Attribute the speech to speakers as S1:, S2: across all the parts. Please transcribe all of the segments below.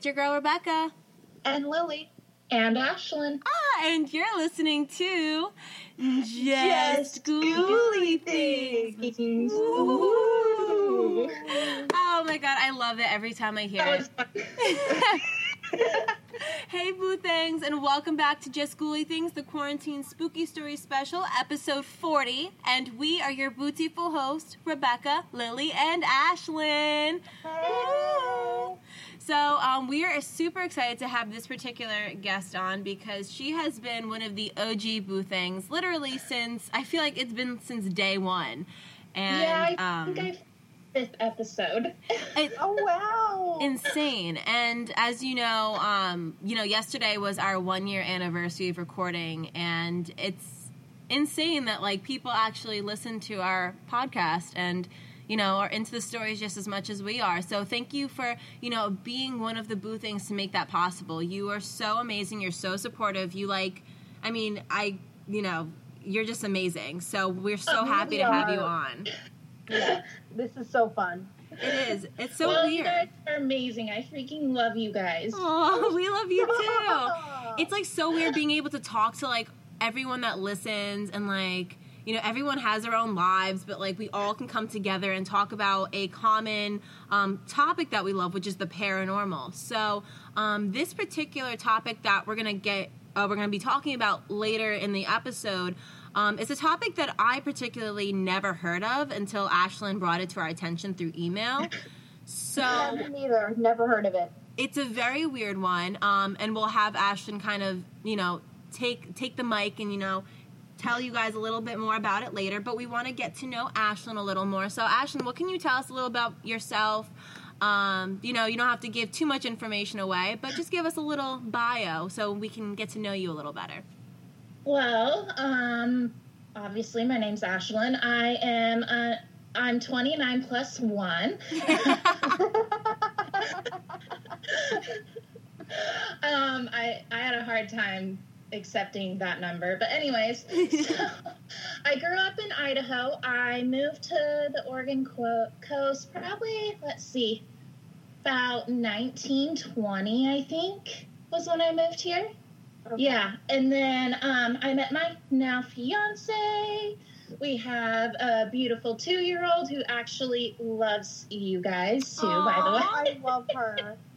S1: It's your girl Rebecca.
S2: And Lily.
S3: And Ashlyn.
S1: Ah, and you're listening to Just, Just Ghouly Things. things. Oh my god, I love it every time I hear it. hey, Boo Things, and welcome back to Just Ghouly Things, the Quarantine Spooky Story Special, episode 40. And we are your beautiful hosts, Rebecca, Lily, and Ashlyn. So um, we are super excited to have this particular guest on because she has been one of the OG Boo Things, literally since, I feel like it's been since day one.
S3: And, yeah, I um, think I've fifth episode.
S2: It, oh wow!
S1: Insane. And as you know, um, you know, yesterday was our one year anniversary of recording, and it's insane that like people actually listen to our podcast and you know are into the stories just as much as we are. So thank you for you know being one of the boo things to make that possible. You are so amazing. You're so supportive. You like, I mean, I you know. You're just amazing. So we're so happy to have you on
S2: yeah, this is so fun.
S1: It is. It's so
S3: well,
S1: weird.
S3: You guys are amazing. I freaking love you guys.
S1: Oh, we love you too. it's like so weird being able to talk to like everyone that listens and like you know everyone has their own lives but like we all can come together and talk about a common um, topic that we love which is the paranormal so um, this particular topic that we're gonna get uh, we're gonna be talking about later in the episode um, it's a topic that I particularly never heard of until Ashlyn brought it to our attention through email. So
S2: yeah, neither, never heard of it.
S1: It's a very weird one, um, and we'll have Ashlyn kind of, you know, take take the mic and you know tell you guys a little bit more about it later. But we want to get to know Ashlyn a little more. So Ashlyn, what can you tell us a little about yourself? Um, you know, you don't have to give too much information away, but just give us a little bio so we can get to know you a little better.
S3: Well, um, obviously, my name's Ashlyn. I am uh, I'm 29 plus one. um, I I had a hard time accepting that number, but anyways, so I grew up in Idaho. I moved to the Oregon coast probably let's see, about 1920, I think was when I moved here. Okay. Yeah, and then um, I met my now fiance. We have a beautiful two-year-old who actually loves you guys too. Aww, by the way,
S2: I love her.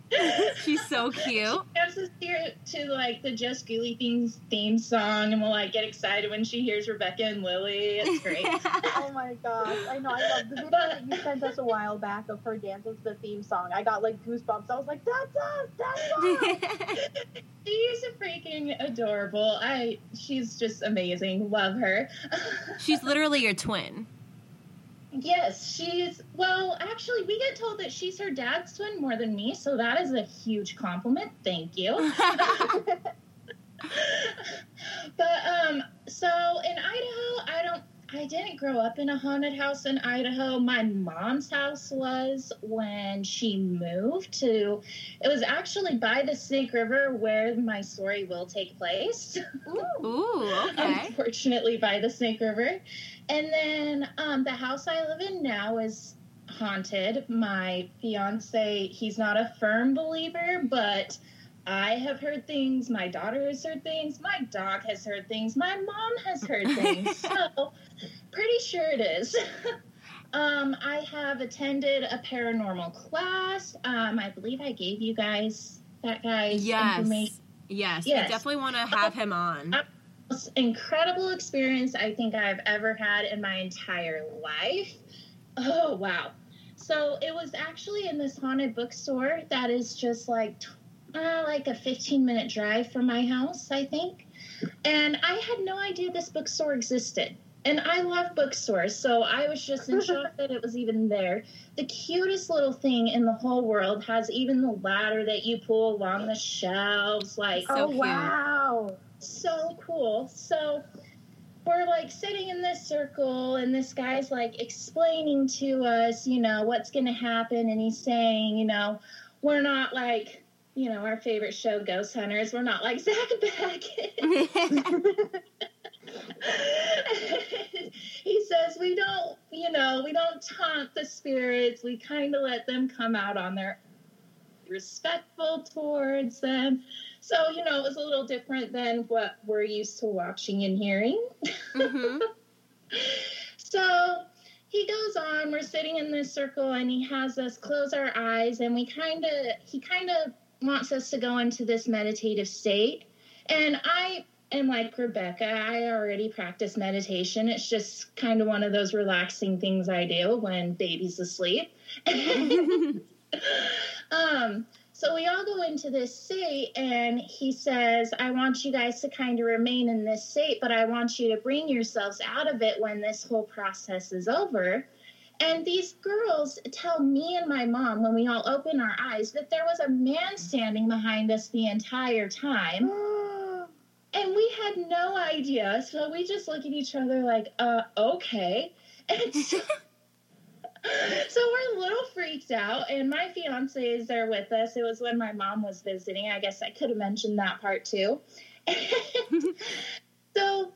S1: She's so cute.
S3: She dances here to like the Just Ghouly Things theme song, and will like get excited when she hears Rebecca and Lily. It's great.
S2: oh my gosh, I know. I love the video that you sent us a while back of her dancing to the theme song. I got like goosebumps. I was like, "That's us! That's us!"
S3: she's freaking adorable. I she's just amazing. Love her.
S1: she's literally your twin.
S3: Yes, she's well, actually we get told that she's her dad's twin more than me, so that is a huge compliment. Thank you. but um so in Idaho, I don't I didn't grow up in a haunted house in Idaho. My mom's house was when she moved to it was actually by the Snake River where my story will take place.
S1: Ooh, okay.
S3: Unfortunately by the Snake River. And then um, the house I live in now is haunted. My fiance, he's not a firm believer, but I have heard things. My daughter has heard things. My dog has heard things. My mom has heard things. so, pretty sure it is. um, I have attended a paranormal class. Um, I believe I gave you guys that guy's
S1: yes.
S3: information.
S1: Yes, yes. We definitely want to have him on
S3: most incredible experience I think I've ever had in my entire life. Oh, wow. So it was actually in this haunted bookstore that is just like uh, like a 15 minute drive from my house, I think. And I had no idea this bookstore existed. And I love bookstores, so I was just in shock that it was even there. The cutest little thing in the whole world has even the ladder that you pull along the shelves. Like,
S2: so oh, wow
S3: so cool. So we're like sitting in this circle, and this guy's like explaining to us, you know, what's going to happen. And he's saying, you know, we're not like, you know, our favorite show, Ghost Hunters. We're not like Zak Bagans. he says we don't, you know, we don't taunt the spirits. We kind of let them come out on their respectful towards them. So, you know, it was a little different than what we're used to watching and hearing.
S1: Mm-hmm.
S3: so he goes on, we're sitting in this circle and he has us close our eyes and we kind of, he kind of wants us to go into this meditative state. And I am like Rebecca, I already practice meditation. It's just kind of one of those relaxing things I do when baby's asleep. um, so we all go into this state, and he says, I want you guys to kind of remain in this state, but I want you to bring yourselves out of it when this whole process is over. And these girls tell me and my mom, when we all open our eyes, that there was a man standing behind us the entire time. And we had no idea. So we just look at each other like, uh, okay. And so, so we're a little freaked out. And my fiance is there with us. It was when my mom was visiting. I guess I could have mentioned that part too. so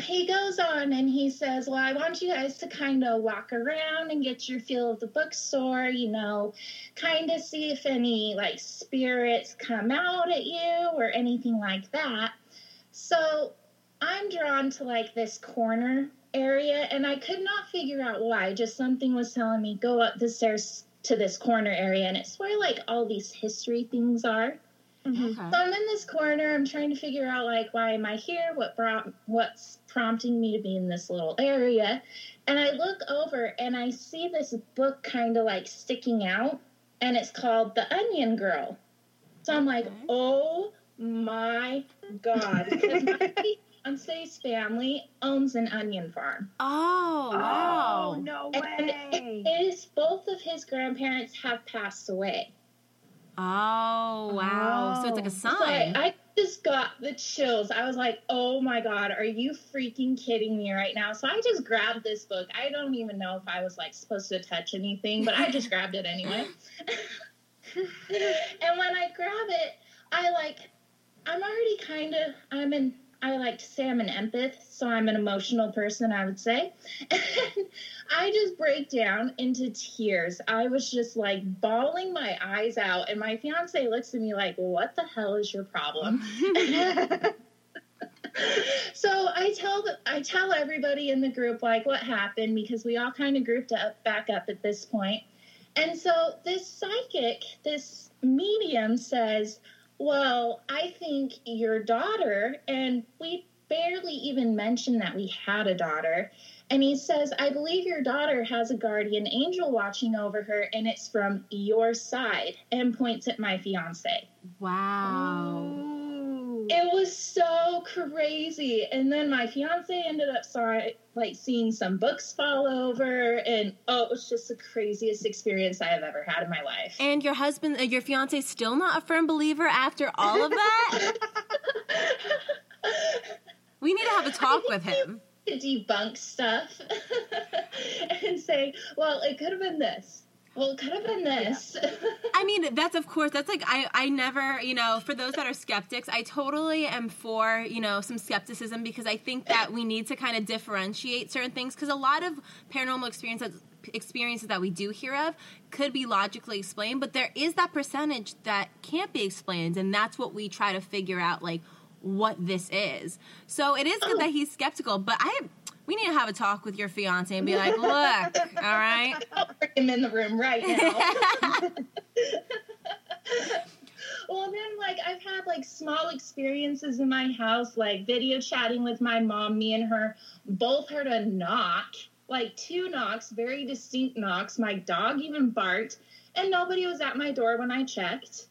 S3: he goes on and he says, Well, I want you guys to kind of walk around and get your feel of the bookstore, you know, kind of see if any like spirits come out at you or anything like that. So I'm drawn to like this corner area and I could not figure out why. Just something was telling me go up the stairs to this corner area and it's where like all these history things are. Mm-hmm.
S1: Okay.
S3: So I'm in this corner. I'm trying to figure out like why am I here? What brought what's prompting me to be in this little area? And I look over and I see this book kind of like sticking out, and it's called The Onion Girl. So I'm like,
S1: Okay.
S3: oh my god, because my fiance's family owns an onion farm.
S1: Oh, oh wow.
S2: Oh, no
S3: And
S2: way.
S3: it is both of his grandparents have passed away.
S1: Oh wow. So it's like a
S2: Oh.
S3: So
S1: sign.
S3: I, I just got the chills. I was like, oh my God, are you freaking kidding me right now? So I just grabbed this book. I don't even know if I was like supposed to touch anything, but I just grabbed it anyway. and when I grab it, I like, I'm already kind of, I'm in, I like to say I'm an empath, so I'm an emotional person, I would say. And I just break down into tears. I was just like bawling my eyes out, and my fiance looks at me like, What the hell is your problem? so I tell I tell everybody in the group like what happened because we all kind of grouped up back up at this point. And so this psychic, this medium says, "Well, I think your daughter and we barely even mentioned that we had a daughter." And he says, "I believe your daughter has a guardian angel watching over her and it's from your side." And points at my fiance.
S1: wow.
S2: Ooh.
S3: It was so crazy. And then my fiance ended up sorry, like seeing some books fall over, and oh, it was just the craziest experience I have ever had in my life.
S1: And your husband, uh, your fiance, still not a firm believer after all of that. we need to have a talk with him.
S3: to debunk stuff and say, well, it could have been this. Well, it could have been this.
S1: I mean, that's of course, that's like, I, I never, you know, for those that are skeptics, I totally am for, you know, some skepticism because I think that we need to kind of differentiate certain things because a lot of paranormal experiences experiences that we do hear of could be logically explained but there is that percentage that can't be explained and that's what we try to figure out like what this is so it is good that he's skeptical but i we need to have a talk with your fiance and be like look all right
S3: I'll bring him in the room right now. well, then, like, I've had like small experiences in my house, like video chatting with my mom. Me and her both heard a knock, like two knocks, very distinct knocks. My dog even barked, and nobody was at my door when I checked.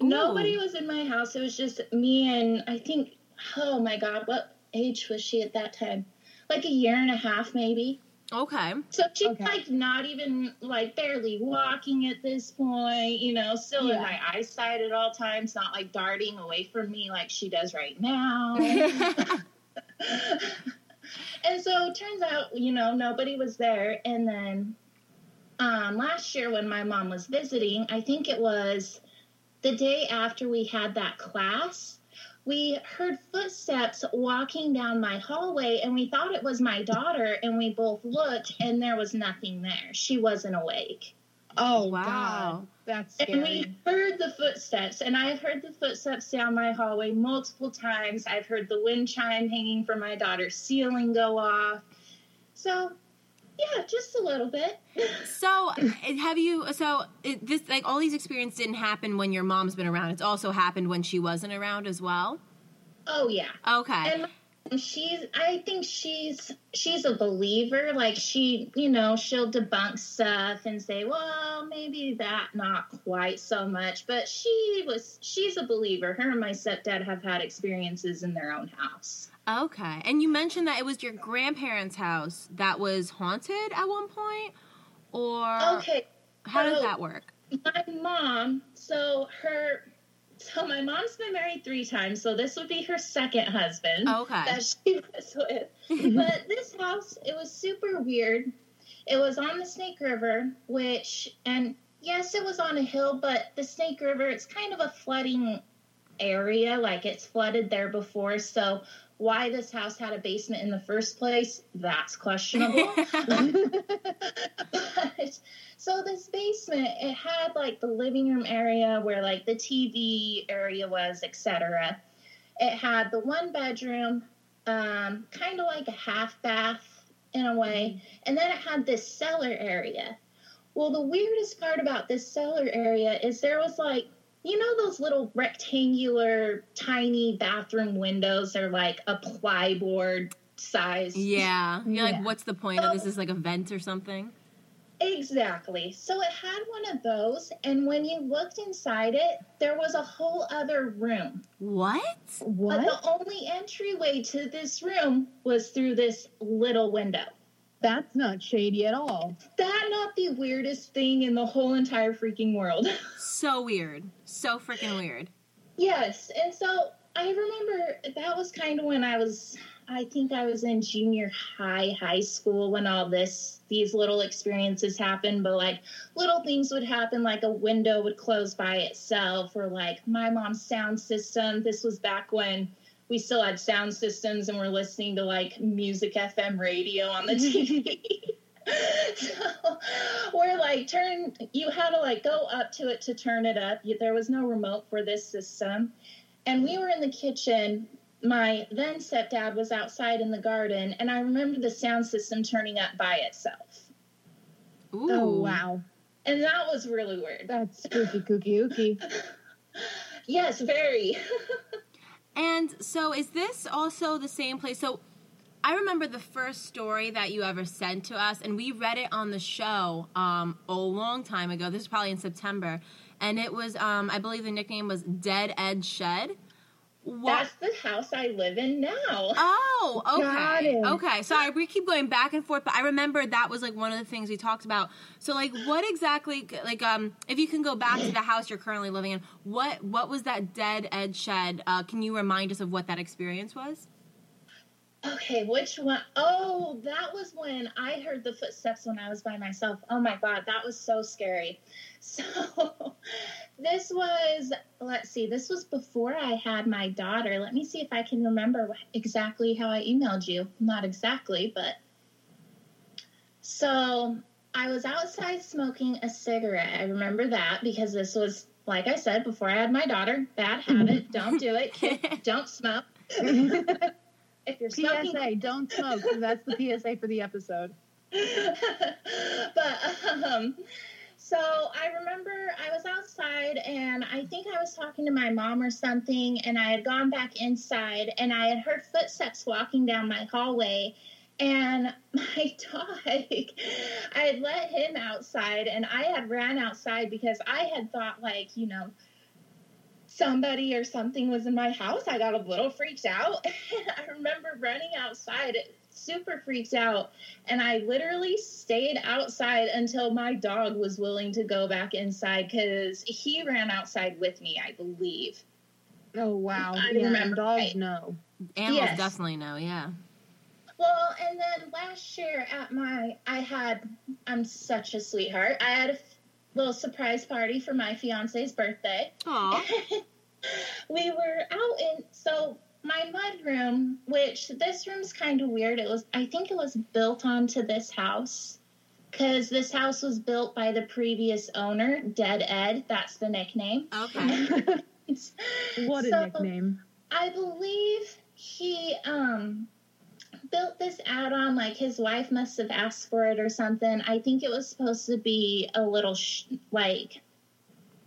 S3: Nobody was in my house. It was just me and I think, oh my God, what age was she at that time? Like a year and a half, maybe.
S1: okay
S3: So she's
S2: Okay.
S3: like not even like barely walking at this point, you know, still in my eyesight at all times, not like darting away from me like she does right now. and so it turns out, you know, nobody was there. And then um, last year when my mom was visiting, I think it was the day after we had that class, we heard footsteps walking down my hallway and we thought it was my daughter and we both looked and there was nothing there. She wasn't awake.
S2: Oh
S1: Wow.
S2: God, that's
S3: And we heard the footsteps, and I've heard the footsteps down my hallway multiple times. I've heard the wind chime hanging from my daughter's ceiling go off. So, yeah, just a little bit.
S1: So, have you? So, it, this like all these experiences didn't happen when your mom's been around. It's also happened when she wasn't around as well.
S3: Oh yeah,
S1: Okay.
S3: and she's. I think she's she's a believer. Like she, you know, she'll debunk stuff and say, well, maybe that not quite so much. But she was. She's a believer. Her and my stepdad have had experiences in their own house.
S1: Okay. And you mentioned that it was your grandparents' house that was haunted at one point, or
S3: Okay,
S1: how did
S3: so-
S1: that work?
S3: my mom so her so my mom's been married three times so this would be her second husband oh,
S1: Okay.
S3: that she was with but this house it was super weird it was on the snake river which and yes it was on a hill but the snake river it's kind of a flooding area like it's flooded there before. So why this house had a basement in the first place that's questionable. But, so this basement it had like the living room area where like the tv area was etc it had the one bedroom um, kind of like a half bath in a way. And then it had this cellar area. Well the weirdest part about this cellar area is there was like you know those little rectangular tiny bathroom windows they're like a plyboard size
S1: yeah. You're
S2: Yeah.
S1: like, what's the point of this? Is like a vent or something?
S3: Exactly. So it had one of those, and when you looked inside it, there was a whole other room.
S1: What?
S2: What but
S3: the only entryway to this room was through this little window.
S2: That's not shady at all.
S3: That not the weirdest thing in the whole entire freaking world.
S1: So weird. So freaking weird.
S3: yes, and so I remember that was kind of when I was I think I was in junior high, high school when all this these little experiences happened, but like little things would happen like a window would close by itself or like my mom's sound system. This was back when we still had sound systems and we're listening to like music FM radio on the TV. so we're like turn you had to like go up to it to turn it up. There was no remote for this system. And we were in the kitchen my then stepdad was outside in the garden, and I remember the sound system turning up by itself.
S1: Ooh.
S2: Oh wow,
S3: And that was really weird.
S2: that's spooky, kooky, ooky.
S3: Yes, very.
S1: And so, is this also the same place? So, I remember the first story that you ever sent to us, and we read it on the show um, a long time ago. This is probably in September, and it was, um, I believe, the nickname was Dead Ed Shed. What?
S3: That's the house I live in now.
S1: Oh, okay. Okay. Sorry, we keep going back and forth, but I remember that was like one of the things we talked about. So like what exactly like um if you can go back to the house you're currently living in, what what was that Dead Ed Shed? Uh can you remind us of what that experience was?
S3: Okay, which one? Oh, that was when I heard the footsteps when I was by myself. Oh my god, that was so scary. So, this was, let's see, this was before I had my daughter. Let me see if I can remember exactly how I emailed you. Not exactly, but. So, I was outside smoking a cigarette. I remember that because this was, like I said, before I had my daughter. Bad mm-hmm. habit. don't do it. Don't smoke. if you're smoking,
S2: PSA: Don't smoke. That's the PSA for the episode.
S3: but um so I remember I was outside and I think I was talking to my mom or something and I had gone back inside and I had heard footsteps walking down my hallway and my dog I had let him outside and I had ran outside because I had thought like, you know, somebody or something was in my house. I got a little freaked out. I remember running outside super freaked out and I literally stayed outside until my dog was willing to go back inside because he ran outside with me, I believe.
S2: Oh wow.
S3: I
S2: yeah,
S3: remember,
S2: Dogs
S3: right.
S2: know.
S1: Animals
S3: Yes.
S1: definitely know, yeah.
S3: Well, and then last year at my, I had, I'm such a sweetheart. I had a f- little surprise party for my fiance's birthday.
S1: Aw.
S3: we were out in so my mud room, which this room's kind of weird. It was I think it was built onto this house. because this house was built by the previous owner, Dead Ed. That's the nickname.
S1: Okay.
S2: what a
S3: So-
S2: nickname.
S3: I believe he um built this add-on like his wife must have asked for it or something. I think it was supposed to be a little sh- like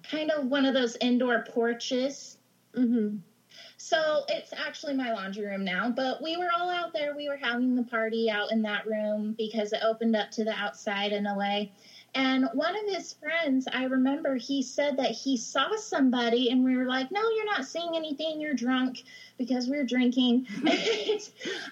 S3: kind of one of those indoor porches.
S2: Mm-hmm.
S3: So it's actually my laundry room now, but we were all out there. We were having the party out in that room because it opened up to the outside in a way. And one of his friends, I remember he said that he saw somebody, and we were like, No, you're not seeing anything. You're drunk because we were drinking.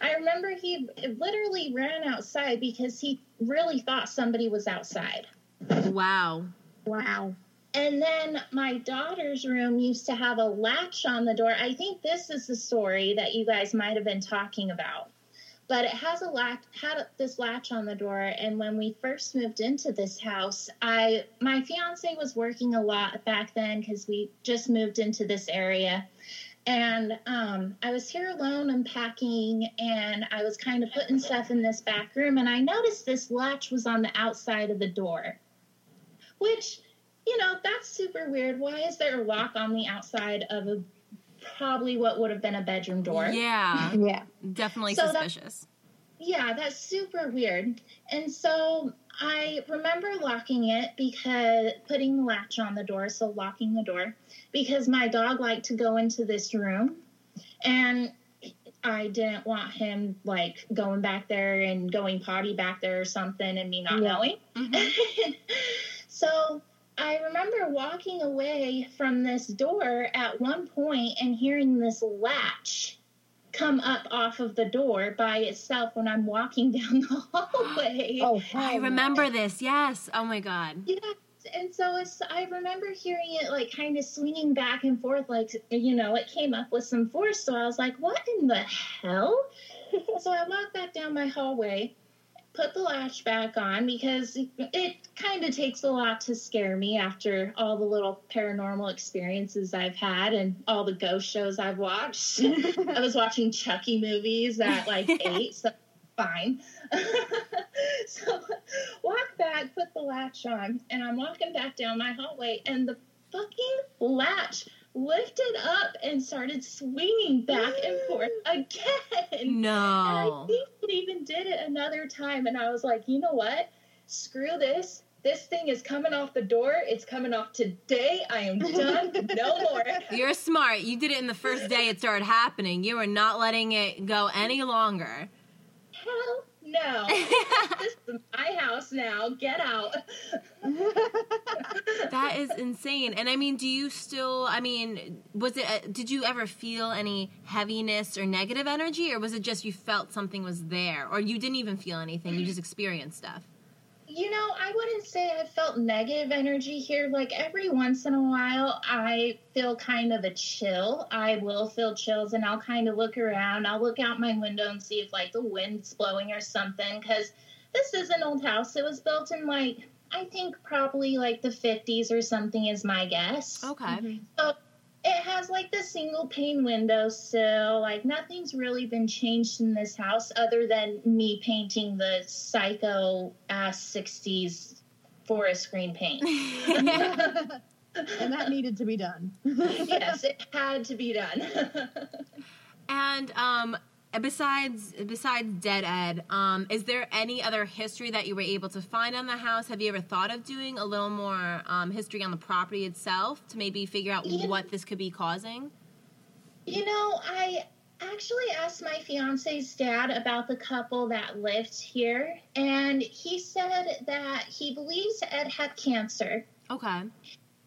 S3: I remember he literally ran outside because he really thought somebody was outside.
S1: wow.
S2: Wow.
S3: And then my daughter's room used to have a latch on the door. I think this is the story that you guys might have been talking about. But it has a latch had this latch on the door and when we first moved into this house, I my fiance was working a lot back then cuz we just moved into this area. And um, I was here alone unpacking, and I was kind of putting stuff in this back room, and I noticed this latch was on the outside of the door, which you know, that's super weird. Why is there a lock on the outside of a probably what would have been a bedroom door?
S1: Yeah.
S2: Yeah.
S1: Definitely
S3: So that-
S1: suspicious.
S3: Yeah, that's super weird. And so I remember locking it because putting the latch on the door, so locking the door, because my dog liked to go into this room and I didn't want him like going back there and going potty back there or something and me not
S2: Yeah.
S3: knowing.
S1: Mhm.
S3: so I remember walking away from this door at one point and hearing this latch come up off of the door by itself when I'm walking down the hallway.
S2: Oh, hell
S1: I remember this. Yes. Oh my god.
S3: Yeah. and so it's, I remember hearing it like kind of swinging back and forth, like, you know, it came up with some force. So I was like, what in the hell? so I walked back down my hallway, put the latch back on because it kind of takes a lot to scare me after all the little paranormal experiences I've had and all the ghost shows I've watched. I was watching Chucky movies at like eight, so fine. so walk back, put the latch on, and I'm walking back down my hallway, and the fucking latch lifted up and started swinging back and forth again. And I think it even did it another time, and I was like, you know what? Screw this. This thing is coming off the door. It's coming off today. I am done. No more.
S1: You're smart. You did it in the first day it started happening. You were not letting it go any longer.
S3: Hell no. this is my house now. Get out.
S1: That is insane. And I mean, do you still? I mean, was it? uh, Did you ever feel any heaviness or negative energy, or was it just you felt something was there, or you didn't even feel anything? You just experienced stuff.
S3: You know, I wouldn't say I felt negative energy here. Like every once in a while, I feel kind of a chill. I will feel chills and I'll kind of look around. I'll look out my window and see if like the wind's blowing or something. Because this is an old house. It was built in like, I think probably like the 50s or something is my guess.
S1: Okay. Mm-hmm.
S3: So it has like the single pane window sill. Like nothing's really been changed in this house other than me painting the psycho ass 60s forest green paint.
S2: and that needed to be done.
S3: yes, it had to be done.
S1: And um, besides besides Dead Ed, um, is there any other history that you were able to find on the house? Have you ever thought of doing a little more um, history on the property itself to maybe figure out
S3: Yeah.
S1: what this could be causing?
S3: you know, I actually asked my fiance's dad about the couple that lived here, and he said that he believes Ed had cancer.
S1: Okay.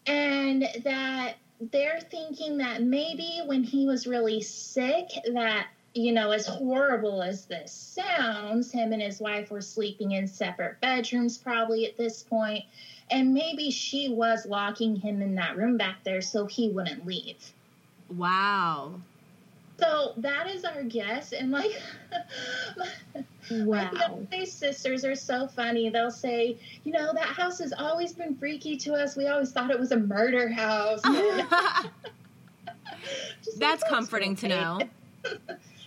S3: and that they're thinking that maybe when he was really sick that you know as horrible as this sounds him and his wife were sleeping in separate bedrooms probably at this point and maybe she was locking him in that room back there so he wouldn't leave
S1: Wow.
S3: so that is our guess and like My
S2: Wow.
S3: fiance's sisters are so funny. They'll say, you know, that house has always been freaky to us. We always thought it was a murder house. Just like,
S1: That's comforting to know.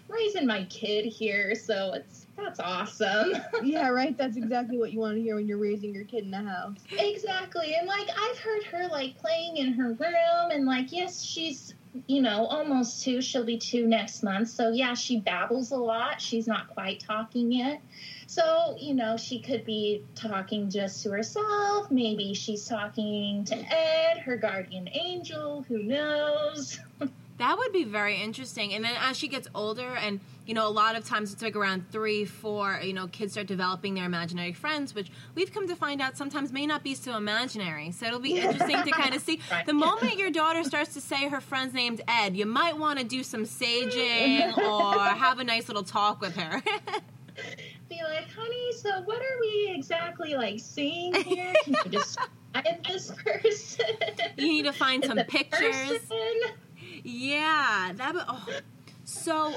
S3: Raising my kid here, so it's that's awesome.
S2: yeah, right. That's exactly what you want to hear when you're raising your kid in the house.
S3: exactly. And like I've heard her like playing in her room and like yes, she's you know, almost two. She'll be two next month. So yeah, she babbles a lot. She's not quite talking yet. So, you know, she could be talking just to herself. Maybe she's talking to Ed, her guardian angel. Who knows?
S1: That would be very interesting. And then as she gets older, and you know, a lot of times it's like around three, four, you know, kids start developing their imaginary friends, which we've come to find out sometimes may not be so imaginary. So it'll be interesting to kind of see.
S3: Right.
S1: The moment your daughter starts to say her friend's name's Ed, you might want to do some saging or have a nice little talk with her.
S3: Be like, honey, so what are we exactly like seeing here? Can you describe this person?
S1: you need to find some pictures.
S3: person?
S1: Yeah, that would. Oh. So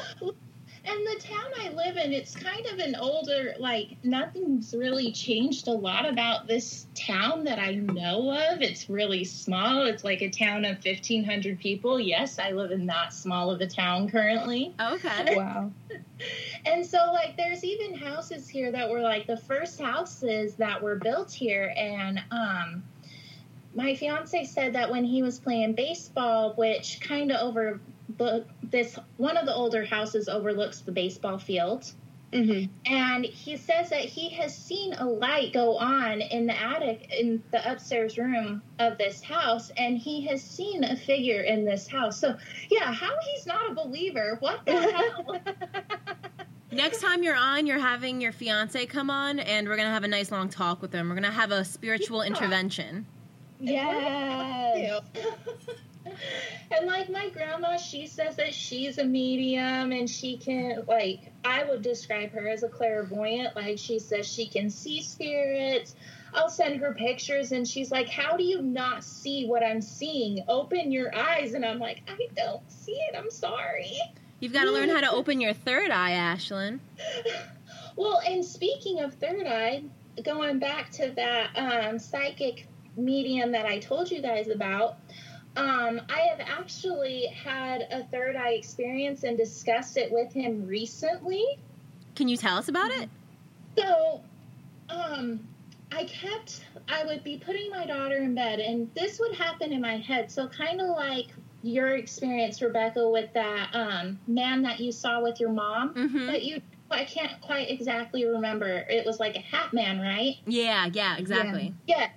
S3: And the town I live in, it's kind of an older, like, nothing's really changed a lot about this town that I know of. It's really small. It's like a town of 1,500 people. Yes, I live in that small of a town currently.
S1: okay.
S2: Wow.
S3: And so, like, there's even houses here that were like the first houses that were built here. And, um, my fiance said that when he was playing baseball, which kind of overlook this one of the older houses overlooks the baseball field,
S2: Mm-hmm.
S3: and he says that he has seen a light go on in the attic in the upstairs room of this house, and he has seen a figure in this house. So, yeah, how he's not a believer? What the hell?
S1: Next time you're on, you're having your fiance come on, and we're gonna have a nice long talk with him. We're gonna have a spiritual
S3: Yeah.
S1: intervention.
S2: Yes.
S3: and like my grandma, she says that she's a medium and she can like I would describe her as a clairvoyant. Like she says she can see spirits. I'll send her pictures and she's like, How do you not see what I'm seeing? Open your eyes and I'm like, I don't see it, I'm sorry.
S1: You've got to learn how to open your third eye, Ashlyn.
S3: Well, and speaking of third eye, going back to that um, psychic medium that I told you guys about, um, I have actually had a third eye experience and discussed it with him recently.
S1: Can you tell us about it?
S3: So, um, I kept, I would be putting my daughter in bed, and this would happen in my head. So, kind of like your experience, Rebecca, with that um, man that you saw with your mom.
S1: Mm-hmm.
S3: But you, I can't quite exactly remember. It was like a hat man, right?
S1: Yeah, yeah, exactly.
S3: Yeah.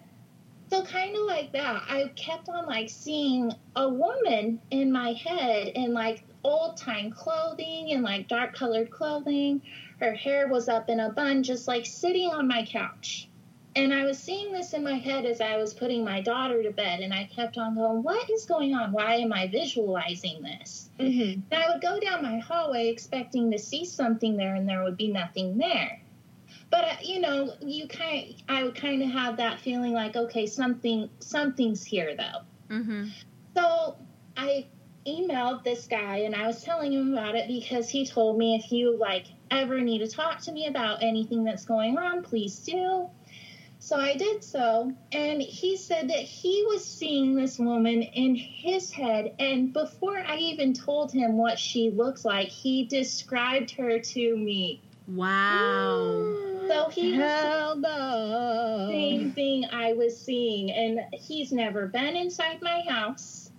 S3: So kind of like that, I kept on like seeing a woman in my head in like old time clothing and like dark colored clothing. Her hair was up in a bun, just like sitting on my couch. And I was seeing this in my head as I was putting my daughter to bed, and I kept on going, What is going on? Why am I visualizing this?
S2: Mm-hmm.
S3: And I would go down my hallway expecting to see something there, and there would be nothing there. But uh, you know, you kind, I would kind of have that feeling like, okay, something, something's here though.
S1: Mm-hmm.
S3: So I emailed this guy, and I was telling him about it because he told me if you like ever need to talk to me about anything that's going on, please do. So I did so, and he said that he was seeing this woman in his head, and before I even told him what she looks like, he described her to me.
S1: Wow.
S3: So he was
S2: Hell
S3: the same thing I was seeing, and he's never been inside my house.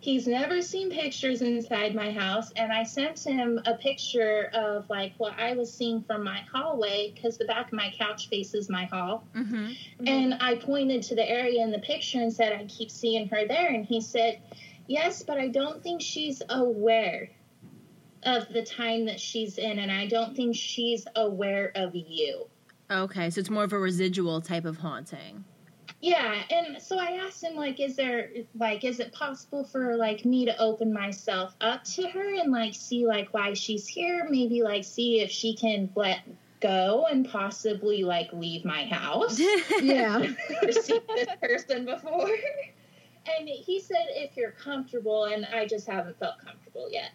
S3: He's never seen pictures inside my house, and I sent him a picture of like what I was seeing from my hallway because the back of my couch faces my hall.
S1: Mm-hmm.
S3: And I pointed to the area in the picture and said, I keep seeing her there. And he said, Yes, but I don't think she's aware of the time that she's in, and I don't think she's aware of you.
S1: Okay, so it's more of a residual type of haunting.
S3: Yeah, and so I asked him, like, is there, like, is it possible for, like, me to open myself up to her and, like, see, like, why she's here? Maybe, like, see if she can let go and possibly, like, leave my house.
S2: Yeah.
S3: never seen this person before. And he said, if you're comfortable, and I just haven't felt comfortable yet.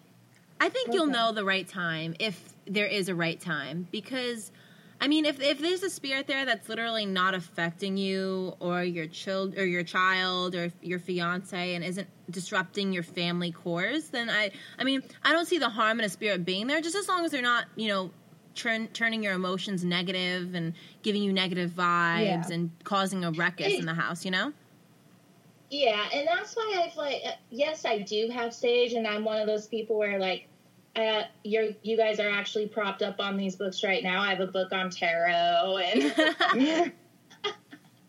S1: I think you'll know the right time if there is a right time because I mean, if if there's a spirit there that's literally not affecting you or your child or your child or your fiance and isn't disrupting your family course, then I I mean, I don't see the harm in a spirit being there just as long as they're not, you know, turn, turning your emotions negative and giving you negative vibes
S2: Yeah.
S1: and causing a ruckus in the house, you know?
S3: Yeah, and that's why I've like, yes, I do have sage, and I'm one of those people where like, uh, you're you guys are actually propped up on these books right now. I have a book on tarot, and but,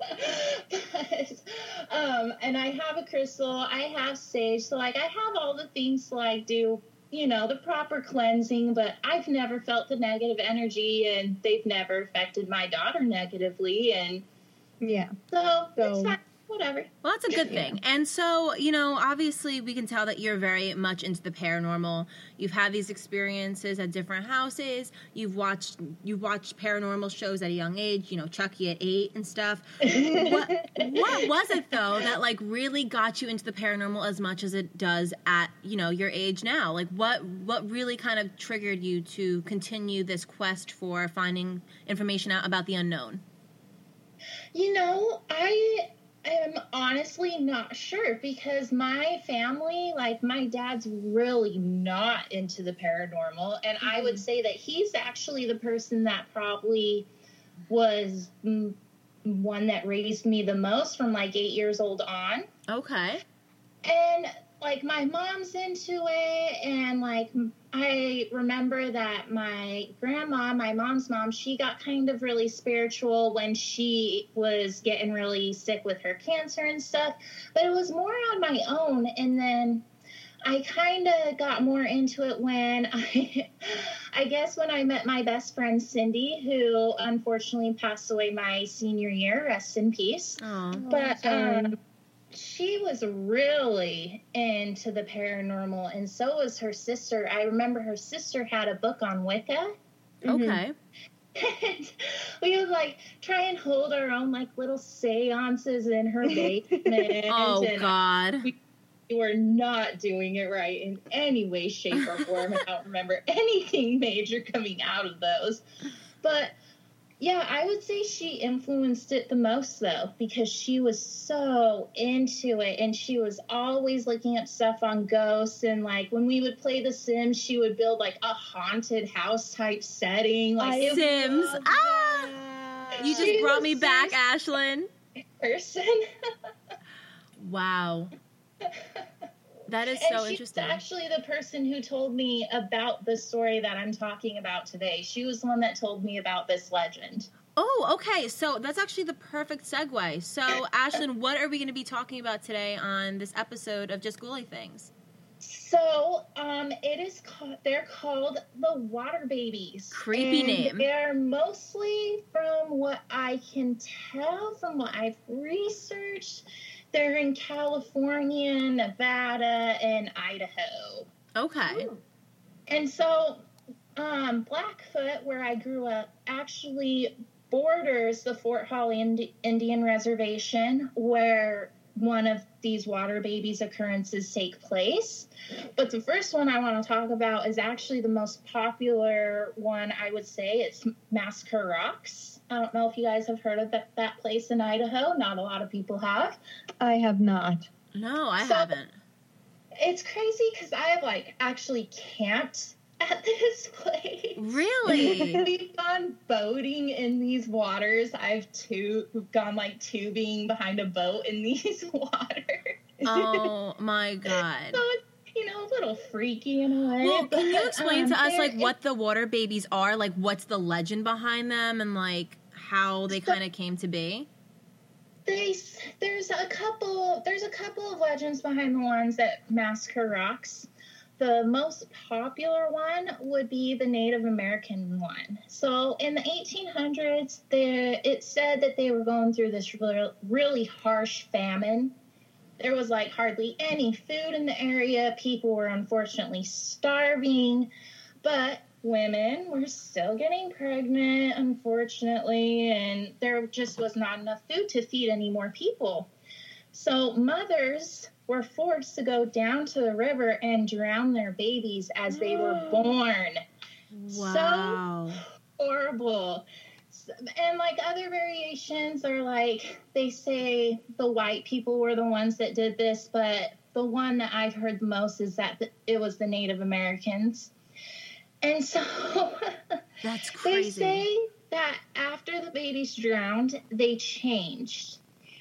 S3: um, and I have a crystal. I have sage, so like I have all the things to like do, you know, the proper cleansing. But I've never felt the negative energy, and they've never affected my daughter negatively, and
S2: Yeah.
S3: so,
S2: So-
S3: it's fine. Whatever.
S1: Well, that's a good thing. And so, you know, obviously we can tell that you're very much into the paranormal. You've had these experiences at different houses. You've watched you've watched paranormal shows at a young age, you know, Chucky at 8 and stuff. what what was it though that like really got you into the paranormal as much as it does at, you know, your age now? Like what what really kind of triggered you to continue this quest for finding information out about the unknown?
S3: You know, I am honestly not sure because my family, like my dad's really not into the paranormal. And I would mm-hmm. say that he's actually the person that probably was one that raised me the most from like eight years old on.
S1: Okay.
S3: And like my mom's into it, and like I remember that my grandma, my mom's mom, she got kind of really spiritual when she was getting really sick with her cancer and stuff. But it was more on my own, and then I kind of got more into it when I, I guess when I met my best friend Cindy, who unfortunately passed away my senior year. Rest in peace
S1: Oh.
S3: but
S2: sorry.
S3: um, she was really into the paranormal, and so was her sister. I remember her sister had a book on Wicca. Mm-hmm.
S1: Okay.
S3: And we would like try and hold our own like little seances in her basement.
S1: Oh
S3: and
S1: god.
S3: we were not doing it right in any way, shape, or form. I don't remember anything major coming out of those. But yeah, I would say she influenced it the most though, because she was so into it and she was always looking up stuff on ghosts and like when we would play The Sims, she would build like a haunted house type setting. Like
S2: I
S1: Sims. Ah!
S2: that.
S1: You just
S3: She
S1: brought me back, Ashlyn.
S3: person.
S1: Wow. That is
S3: and
S1: so
S3: she's
S1: interesting.
S3: actually the person who told me about the story that I'm talking about today. She was the one that told me about this legend.
S1: Oh, okay. So that's actually the perfect segue. So, Ashlyn, what are we going to be talking about today on this episode of Just Ghouly Things?
S3: So, um, it is called. They're called the Water Babies.
S1: Creepy name.
S3: They're mostly, from what I can tell, from what I've researched, they're in California, Nevada, and Idaho.
S1: Okay.
S2: Ooh.
S3: And so, um, Blackfoot, where I grew up, actually borders the Fort Hall Indi- Indian Reservation, where one of these water babies occurrences take place. But the first one I want to talk about is actually the most popular one, I would say. It's Massacre Rocks. I don't know if you guys have heard of that, that place in Idaho. Not a lot of people have.
S2: I have not.
S1: No, I
S3: So-
S1: haven't.
S3: It's crazy because I have like actually camped at this place.
S1: Really?
S3: We've gone boating in these waters. I've too gone like tubing behind a boat in these waters.
S1: oh my god.
S3: So it's you know a little freaky in a way.
S1: Well, can you explain
S3: um,
S1: to us like what the water babies are? Like what's the legend behind them and like how they kind of came to be?
S3: they there's a couple there's a couple of legends behind the ones that massacre rocks. The most popular one would be the native american one. So in the 1800s there it said that they were going through this real, really harsh famine. There was like hardly any food in the area. People were unfortunately starving. But women were still getting pregnant, unfortunately, and there just was not enough food to feed any more people. So mothers were forced to go down to the river and drown their babies as they were born.
S1: Wow.
S3: Horrible. and like other variations are like they say the white people were the ones that did this, but the one that I've heard the most is that it was the Native Americans. And so
S1: That's
S3: they say that after the babies drowned, they changed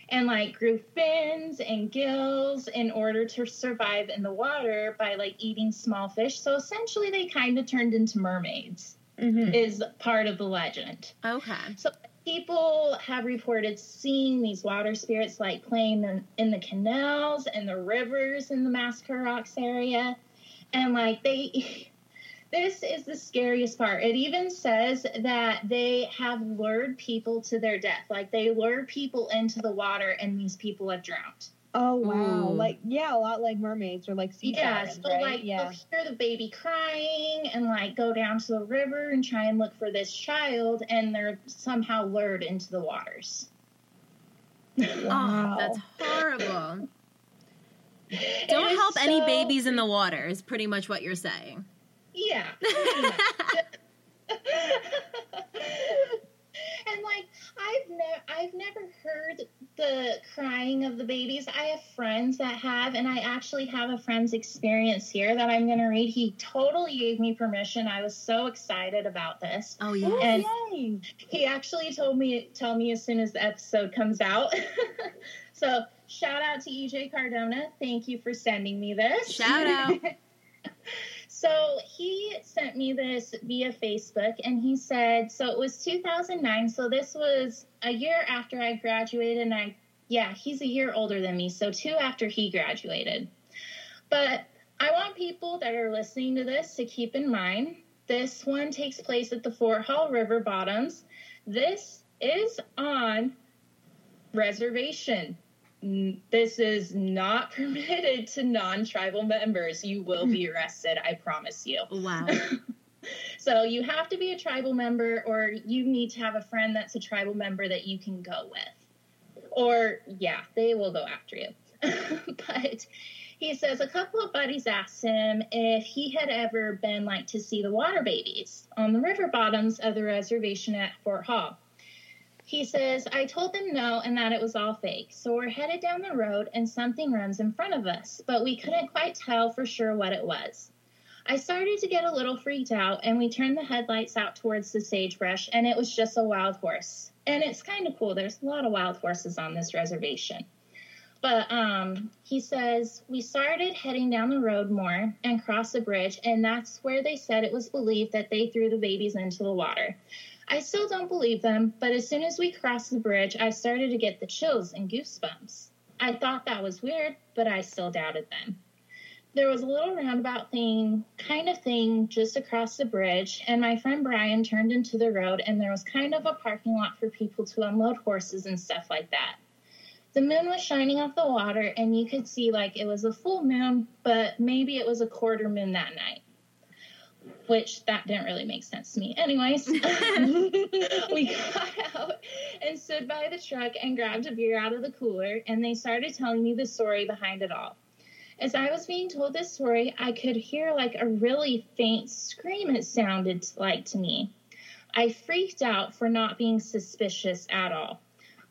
S3: and like grew fins and gills in order to survive in the water by like eating small fish. So essentially, they kind of turned into mermaids,
S2: Mhm.
S3: is part of the legend.
S1: okay.
S3: So people have reported seeing these water spirits like playing in, in the canals and the rivers in the Massacre Rocks area. And like they this is the scariest part. It even says that they have lured people to their death. Like they lure people into the water and these people have drowned.
S2: Oh wow!
S1: Ooh.
S2: Like yeah, a lot like mermaids or like sea
S3: Yeah,
S2: sirens,
S3: so
S2: right?
S3: like
S2: yeah.
S3: they'll hear the baby crying and like go down to the river and try and look for this child and they're somehow lured into the waters.
S2: Wow.
S1: Oh, that's horrible. Don't
S3: is
S1: help any babies in the water is pretty much what you're saying.
S3: Yeah. pretty and like I've never I've never heard the crying of the babies. I have friends that have, and I actually have a friend's experience here that I'm going to read. He totally gave me permission. I was so excited about this.
S1: Oh
S2: Oh,
S1: yeah.
S3: And-
S2: yay!
S3: He actually told me tell me as soon as the episode comes out. so shout out to EJ Cardona. Thank you for sending me this.
S1: Shout out.
S3: So he sent me this via Facebook and he said, so it was 2009. So this was a year after I graduated. And I, yeah, he's a year older than me. So two after he graduated. But I want people that are listening to this to keep in mind this one takes place at the Fort Hall River Bottoms. This is on reservation. This is not permitted to non tribal members. You will be hmm. arrested, I promise you.
S1: Wow.
S3: So you have to be a tribal member, or you need to have a friend that's a tribal member that you can go with. Or, yeah, they will go after you. but he says a couple of buddies asked him if he had ever been like to see the water babies on the river bottoms of the reservation at Fort Hall. He says, I told them no and that it was all fake. So we're headed down the road and something runs in front of us, but we couldn't quite tell for sure what it was. I started to get a little freaked out and we turned the headlights out towards the sagebrush and it was just a wild horse. And it's kind of cool. There's a lot of wild horses on this reservation. But um, he says, we started heading down the road more and crossed the bridge, and that's where they said it was believed that they threw the babies into the water. I still don't believe them, but as soon as we crossed the bridge, I started to get the chills and goosebumps. I thought that was weird, but I still doubted them. There was a little roundabout thing, kind of thing, just across the bridge, and my friend Brian turned into the road, and there was kind of a parking lot for people to unload horses and stuff like that. The moon was shining off the water, and you could see like it was a full moon, but maybe it was a quarter moon that night. Which that didn't really make sense to me. Anyways, we got out and stood by the truck and grabbed a beer out of the cooler, and they started telling me the story behind it all. As I was being told this story, I could hear like a really faint scream, it sounded like to me. I freaked out for not being suspicious at all.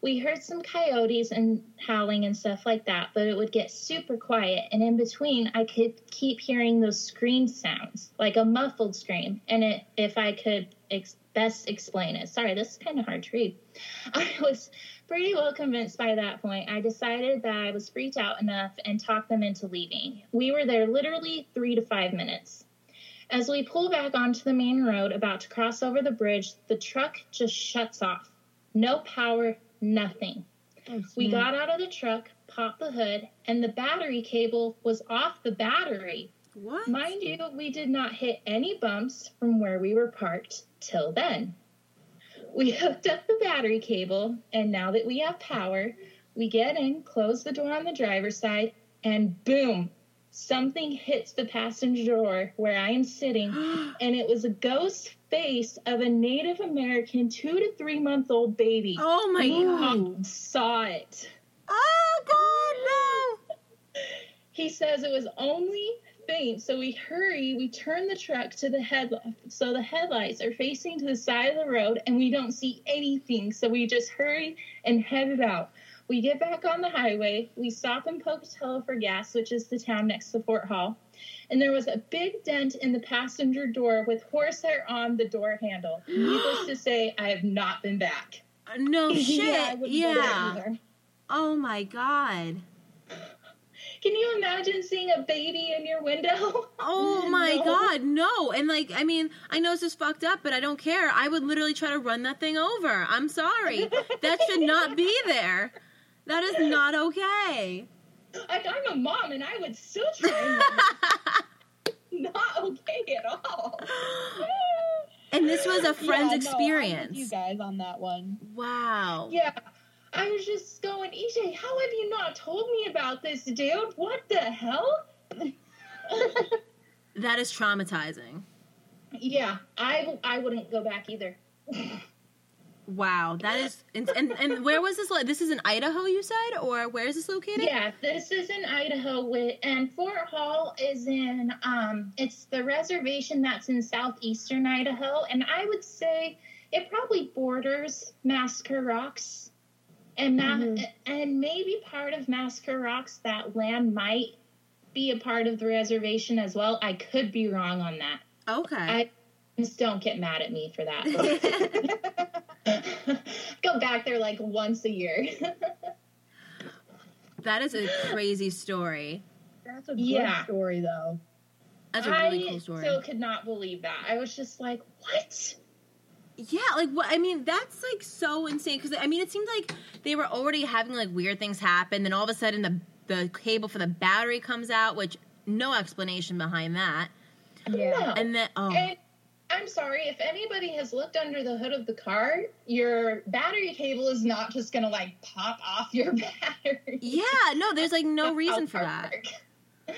S3: We heard some coyotes and howling and stuff like that, but it would get super quiet, and in between, I could keep hearing those scream sounds, like a muffled scream. And it, if I could ex- best explain it, sorry, this is kind of hard to read. I was pretty well convinced by that point. I decided that I was freaked out enough and talked them into leaving. We were there literally three to five minutes. As we pull back onto the main road, about to cross over the bridge, the truck just shuts off. No power, nothing. Oh, we got out of the truck, popped the hood, and the battery cable was off the battery.
S1: What?
S3: Mind you, we did not hit any bumps from where we were parked till then. We hooked up the battery cable, and now that we have power, we get in, close the door on the driver's side, and boom, something hits the passenger door where I am sitting, and it was a ghost face of a Native American two to three month old baby.
S1: oh my god.
S3: Saw it.
S1: Oh god, no!
S3: He says it was only faint. So we hurry, we turn the truck to the head so the headlights are facing to the side of the road and we don't see anything. So we just hurry and head it out. We get back on the highway, we stop in Pocatello for gas, which is the town next to Fort Hall. And there was a big dent in the passenger door with horsehair on the door handle. Needless to say, I have not been back.
S1: Uh, no shit.
S2: Yeah,
S1: Yeah.
S2: wouldn't go there either.
S1: Oh my god.
S3: Can you imagine seeing a baby in your window?
S1: Oh my
S3: No.
S1: god, no. And like, I mean, I know this is fucked up, but I don't care. I would literally try to run that thing over. I'm sorry. that should not be there. That is not okay.
S3: Like I'm a mom and I would still try not okay at all.
S1: and this was a friend's
S2: Yeah, no,
S1: experience.
S2: you guys on that one.
S1: wow.
S3: Yeah. I was just going, EJ, how have you not told me about this, dude? What the hell?
S1: That is traumatizing.
S3: yeah, I I wouldn't go back either.
S1: Wow. That is and and, where was this this is in Idaho you said or where is this located?
S3: Yeah, this is in Idaho, with, and Fort Hall is in um, it's the reservation that's in southeastern Idaho, and I would say it probably borders Massacre Rocks, and Ma-
S2: Mhm.
S3: and maybe part of Massacre Rocks. That land might be a part of the reservation as well. I could be wrong on that.
S1: Okay.
S3: I just don't get mad at me for that. Go back there like once a year.
S1: that is a crazy story.
S2: That's a good
S3: Yeah.
S2: story, though.
S1: That's a really
S3: I
S1: cool story.
S3: I still could not believe that. I was just like, what?
S1: Yeah, like what? I mean, that's like so insane because I mean, it seemed like they were already having like weird things happen. Then all of a sudden, the the cable for the battery comes out, which no explanation behind that.
S2: Yeah.
S1: And then oh,
S3: And I'm sorry, if anybody has looked under the hood of the car, your battery cable is not just gonna like pop off your battery.
S1: yeah, no, there's like no reason for that.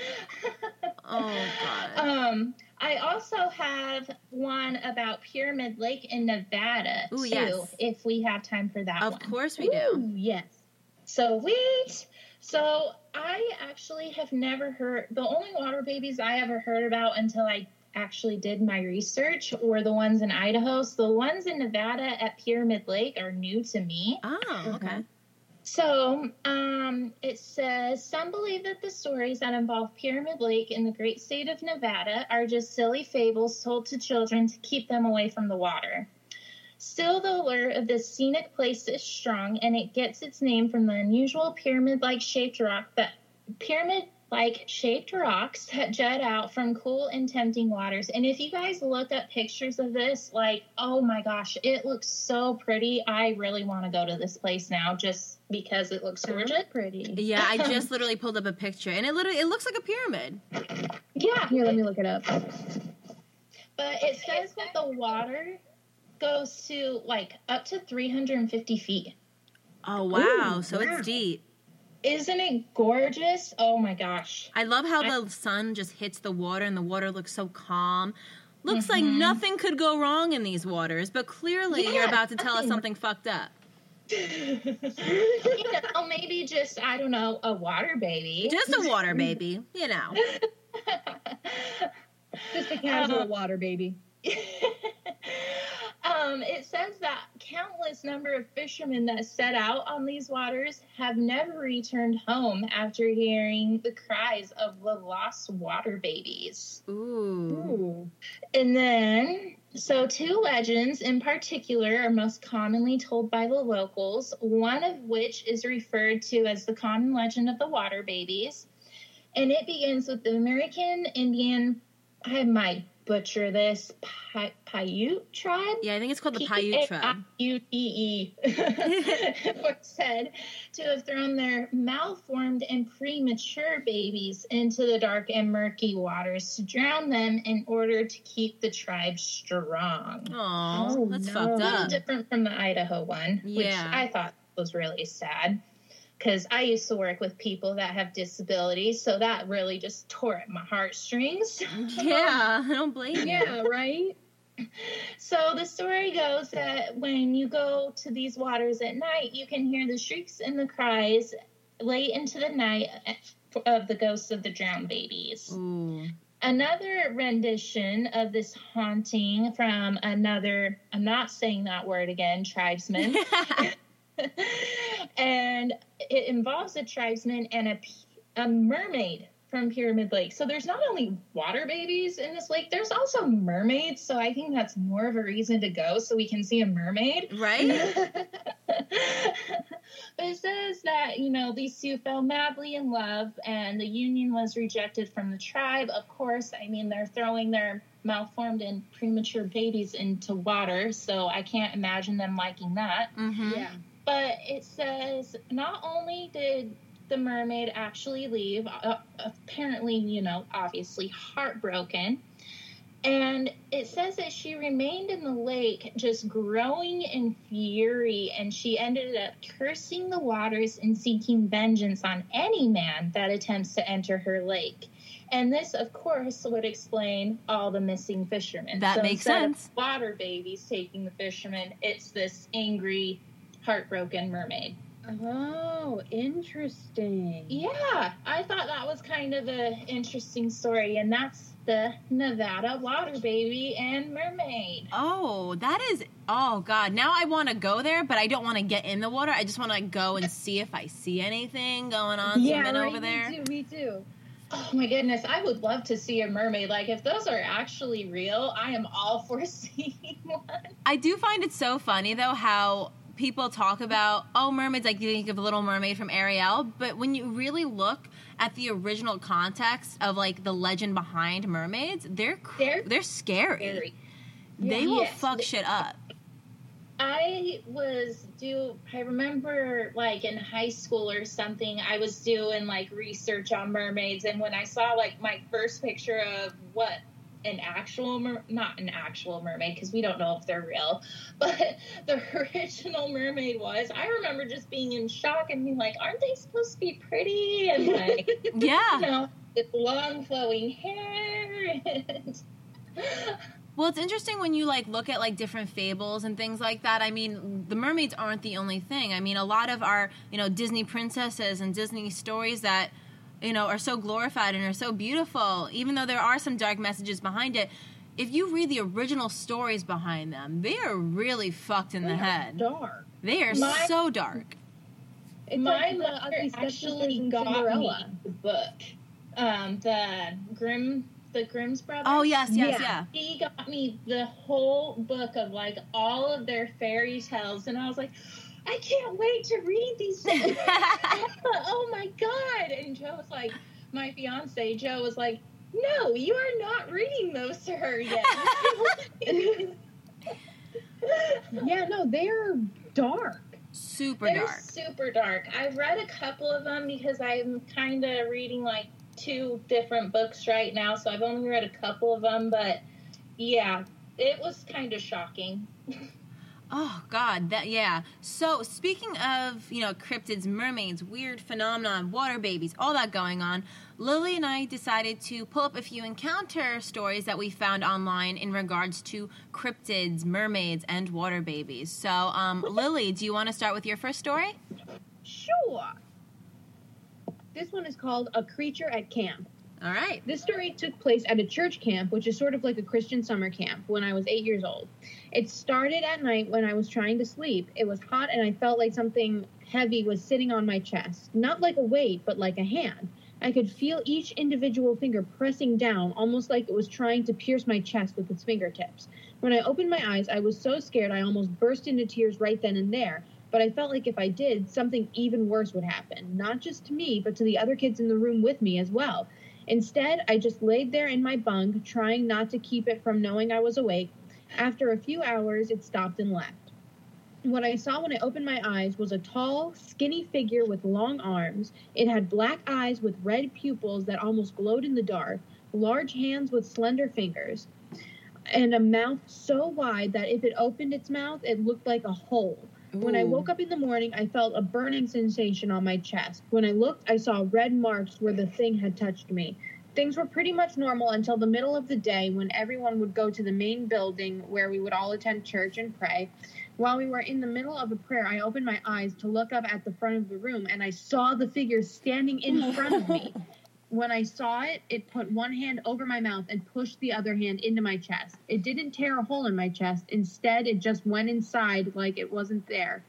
S1: Oh god.
S3: Um, I also have one about Pyramid Lake in Nevada
S1: Ooh,
S3: too.
S1: yes.
S3: If we have time for that
S1: Of
S3: one.
S1: course we do.
S2: Ooh, yes.
S3: wait. So I actually have never heard the only water babies I ever heard about until I actually did my research were the ones in Idaho. So the ones in Nevada at Pyramid Lake are new to me.
S1: Oh, okay.
S3: So um, it says some believe that the stories that involve Pyramid Lake in the great state of Nevada are just silly fables told to children to keep them away from the water. Still, the allure of this scenic place is strong, and it gets its name from the unusual pyramid-like shaped rock that pyramid-like shaped rocks that jut out from cool and tempting waters. And if you guys look up pictures of this, like, oh my gosh, it looks so pretty. I really want to go to this place now, just because it looks gorgeous.
S2: Sounds pretty.
S1: Yeah, I just literally pulled up a picture, and it literally it looks like a pyramid.
S3: Yeah,
S2: Here, let me look it up.
S3: but it says that the water goes to like up to 350 feet.
S1: Oh wow,
S2: Ooh,
S1: so
S2: wow.
S1: it's deep.
S3: Isn't it gorgeous? Oh my gosh.
S1: I love how
S3: I-
S1: the sun just hits the water and the water looks so calm. Looks like
S3: Mhm.
S1: nothing could go wrong in these waters, but clearly you're about to tell us something fucked up.
S3: you know, maybe just, I don't know, a water baby.
S1: Just a water baby, you know.
S2: Just a casual
S3: Um,
S2: water baby.
S3: um, it says that countless number of fishermen that set out on these waters have never returned home after hearing the cries of the lost water babies.
S1: Ooh.
S2: Ooh.
S3: And then, so two legends in particular are most commonly told by the locals, one of which is referred to as the common legend of the water babies. And it begins with the American Indian, I might butcher this, Pai- Paiute tribe?
S1: Yeah, I think it's called the Paiute tribe.
S3: Were said to have thrown their malformed and premature babies into the dark and murky waters to drown them in order to keep the tribe strong.
S1: Aw,
S2: Oh,
S1: that's
S2: no.
S1: fucked
S3: A little different from the Idaho one, which I thought was really sad. Because I used to work with people that have disabilities, so that really just tore at my heartstrings.
S1: Yeah, I don't blame you.
S2: Yeah, right?
S3: So the story goes that when you go to these waters at night, you can hear the shrieks and the cries late into the night eh, of the ghosts of the drowned babies.
S1: Ooh.
S3: Another rendition of this haunting from another, I'm not saying that word again, tribesman. and it involves a tribesman and a, a mermaid from Pyramid Lake. So there's not only water babies in this lake, there's also mermaids. So I think that's more of a reason to go so we can see a mermaid.
S1: right?
S3: but it says that, you know, these two fell madly in love and the union was rejected from the tribe. Of course, I mean, they're throwing their malformed and premature babies into water, so I can't imagine them liking that.
S1: hmm
S2: Yeah.
S3: But it says not only did the mermaid actually leave, uh, apparently, you know, obviously heartbroken. And it says that she remained in the lake just growing in fury, and she ended up cursing the waters and seeking vengeance on any man that attempts to enter her lake. And this, of course, would explain all the missing fishermen.
S1: That
S3: so
S1: makes sense.
S3: water babies taking the fishermen, it's this angry, heartbroken mermaid.
S2: Oh, interesting.
S3: Yeah, I thought that was kind of an interesting story, and that's the Nevada water baby and mermaid.
S1: Oh, that is. Oh God! Now I want to go there, but I don't want to get in the water. I just want to go and see if I see anything going on
S2: Yeah, right,
S1: over
S2: me
S1: there.
S2: too, me too.
S3: Oh my goodness, I would love to see a mermaid. Like, if those are actually real, I am all for seeing one.
S1: I do find it so funny though how people talk about oh mermaids like you think of a Little Mermaid from Ariel, but when you really look at the original context of like the legend behind mermaids, they're cr-
S3: They're
S1: they're scary.
S3: Very.
S1: They will
S3: Yes,
S1: fuck
S3: they-
S1: shit up.
S3: I was do I remember like in high school or something I was doing like research on mermaids and when I saw like my first picture of what an actual mer- not an actual mermaid because we don't know if they're real but the original mermaid was I remember just being in shock and being like aren't they supposed to be pretty and like
S1: yeah you
S3: know with long flowing hair and
S1: Well, it's interesting when you like look at like different fables and things like that. I mean, the mermaids aren't the only thing. I mean, a lot of our, you know, Disney princesses and Disney stories that, you know, are so glorified and are so beautiful, even though there are some dark messages behind it. If you read the original stories behind them, they are really fucked in
S2: They
S1: the head.
S2: Dark.
S1: They are
S3: My-
S1: so dark.
S2: It's
S3: my
S2: like the
S3: mother actually
S2: in
S3: got
S2: Cinderella.
S3: me the book, um, the Grimm, the Grimm's brothers.
S1: Oh, yes, yes,
S2: Yeah.
S1: yeah.
S3: He got me the whole book of like all of their fairy tales, and I was like, I can't wait to read these. things. Oh, oh my god! And Joe was like, my fiance Joe was like, No, you are not reading those to her yet.
S2: Yeah, no, they're dark.
S1: Super
S3: They're
S1: dark.
S3: super dark. I've read a couple of them because I'm kind of reading like two different books right now, so I've only read a couple of them, but yeah, it was kind of shocking.
S1: Oh God, that yeah. So speaking of you know cryptids, mermaids, weird phenomenon, water babies, all that going on, Lily and I decided to pull up a few encounter stories that we found online in regards to cryptids, mermaids, and water babies. So, um, Lily, do you want to start with your first story?
S2: Sure. This one is called A Creature at Camp.
S1: All right.
S2: This story took place at a church camp, which is sort of like a Christian summer camp, when I was eight years old. It started at night when I was trying to sleep. It was hot and I felt like something heavy was sitting on my chest. Not like a weight, but like a hand. I could feel each individual finger pressing down, almost like it was trying to pierce my chest with its fingertips. When I opened my eyes, I was so scared I almost burst into tears right then and there. But I felt like if I did, something even worse would happen. Not just to me, but to the other kids in the room with me as well. Instead, I just laid there in my bunk, trying not to keep it from knowing I was awake. After a few hours, it stopped and left. What I saw when I opened my eyes was a tall, skinny figure with long arms. It had black eyes with red pupils that almost glowed in the dark, large hands with slender fingers, and a mouth so wide that if it opened its mouth, it looked like a hole. When I woke up in the morning, I felt a burning sensation on my chest. When I looked, I saw red marks where the thing had touched me. Things were pretty much normal until the middle of the day when everyone would go to the main building where we would all attend church and pray. While we were in the middle of a prayer, I opened my eyes to look up at the front of the room and I saw the figure standing in front of me. When I saw it, it put one hand over my mouth and pushed the other hand into my chest. It didn't tear a hole in my chest. Instead, it just went inside like it wasn't there.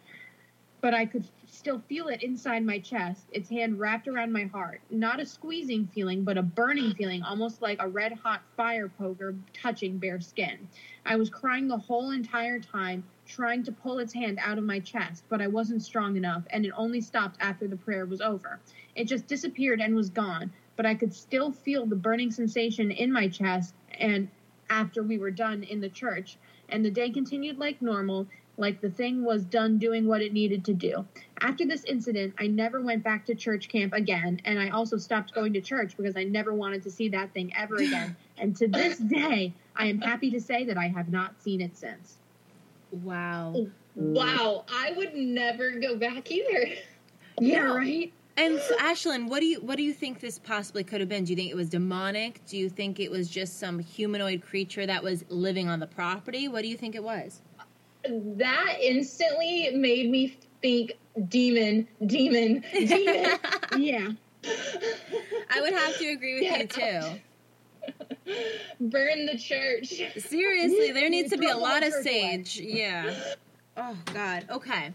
S2: But I could still feel it inside my chest, its hand wrapped around my heart. Not a squeezing feeling, but a burning feeling, almost like a red hot fire poker touching bare skin. I was crying the whole entire time, trying to pull its hand out of my chest, but I wasn't strong enough, and it only stopped after the prayer was over. It just disappeared and was gone, but I could still feel the burning sensation in my chest and after we were done in the church, and the day continued like normal, like the thing was done doing what it needed to do. After this incident, I never went back to church camp again, and I also stopped going to church because I never wanted to see that thing ever again. and to this day, I am happy to say that I have not seen it since.
S1: Wow.
S3: Wow, I would never go back either.
S2: Yeah,
S1: No.
S2: right?
S1: And so, Ashlyn, what do you what do you think this possibly could have been? Do you think it was demonic? Do you think it was just some humanoid creature that was living on the property? What do you think it was?
S3: That instantly made me think demon, demon, demon.
S2: Yeah.
S1: I would have to agree with you too.
S3: Burn the church.
S1: Seriously, there needs to be a lot of
S2: the church away.
S1: sage. Yeah. Oh God. Okay.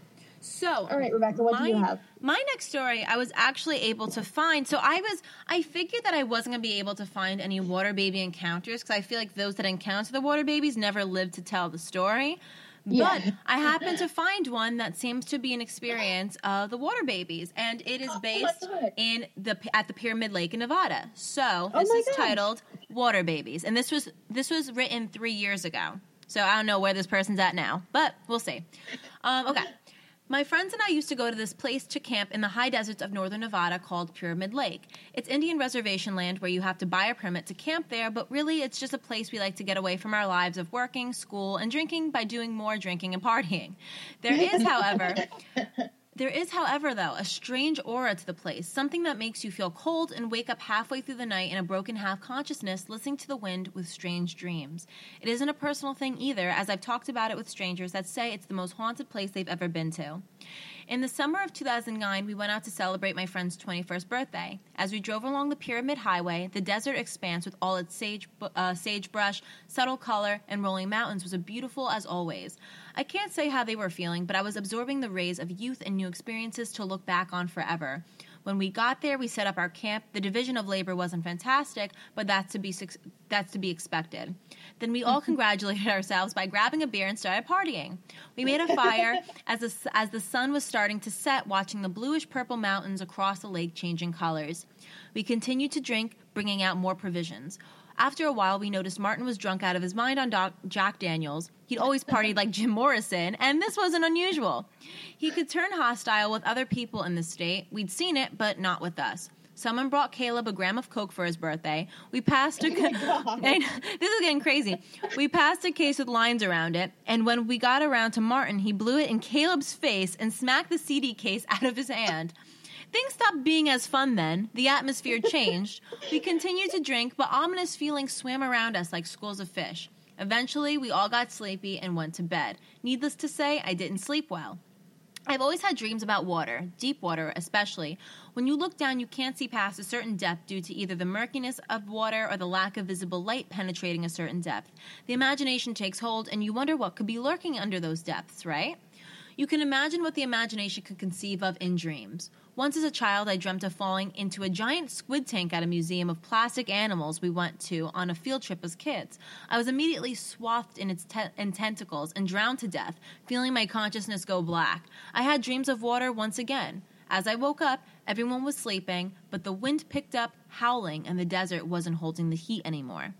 S1: So,
S2: All right, Rebecca, what do you have?
S1: My next story, I was actually able to find. So I was, I figured that I wasn't going to be able to find any water baby encounters because I feel like those that encounter the water babies never lived to tell the story. But
S2: Yeah.
S1: I happened to find one that seems to be an experience of the water babies, and it is
S3: Oh
S1: based
S3: God.
S1: in the at the Pyramid Lake in Nevada. So
S2: Oh
S1: this
S2: my
S1: is titled "Water Babies," and this was this was written three years ago. So I don't know where this person's at now, but we'll see. Um, okay. My friends and I used to go to this place to camp in the high deserts of northern Nevada called Pyramid Lake. It's Indian reservation land where you have to buy a permit to camp there, but really it's just a place we like to get away from our lives of working, school, and drinking by doing more drinking and partying. There is, however, there is, however, though, a strange aura to the place, something that makes you feel cold and wake up halfway through the night in a broken half consciousness, listening to the wind with strange dreams. It isn't a personal thing either, as I've talked about it with strangers that say it's the most haunted place they've ever been to. In the summer of 2009, we went out to celebrate my friend's 21st birthday. As we drove along the Pyramid Highway, the desert expanse with all its sage, uh, sagebrush, subtle color, and rolling mountains was as beautiful as always. I can't say how they were feeling, but I was absorbing the rays of youth and new experiences to look back on forever. When we got there, we set up our camp. The division of labor wasn't fantastic, but that's to be that's to be expected. Then we all congratulated ourselves by grabbing a beer and started partying. We made a fire as the, as the sun was starting to set, watching the bluish purple mountains across the lake changing colors. We continued to drink, bringing out more provisions. After a while, we noticed Martin was drunk out of his mind on Doc- Jack Daniels. He'd always partied like Jim Morrison, and this wasn't unusual. He could turn hostile with other people in the state. We'd seen it, but not with us. Someone brought Caleb a gram of Coke for his birthday. We passed a. Know, oh this is getting crazy. We passed a case with lines around it, and when we got around to Martin, he blew it in Caleb's face and smacked the CD case out of his hand. Things stopped being as fun then. The atmosphere changed. We continued to drink, but ominous feelings swam around us like schools of fish. Eventually, we all got sleepy and went to bed. Needless to say, I didn't sleep well. I've always had dreams about water, deep water especially. When you look down, you can't see past a certain depth due to either the murkiness of water or the lack of visible light penetrating a certain depth. The imagination takes hold, and you wonder what could be lurking under those depths, right? You can imagine what the imagination could conceive of in dreams. Once as a child, I dreamt of falling into a giant squid tank at a museum of plastic animals we went to on a field trip as kids. I was immediately swathed in its te- in tentacles and drowned to death, feeling my consciousness go black. I had dreams of water once again. As I woke up, everyone was sleeping, but the wind picked up, howling, and the desert wasn't holding the heat anymore.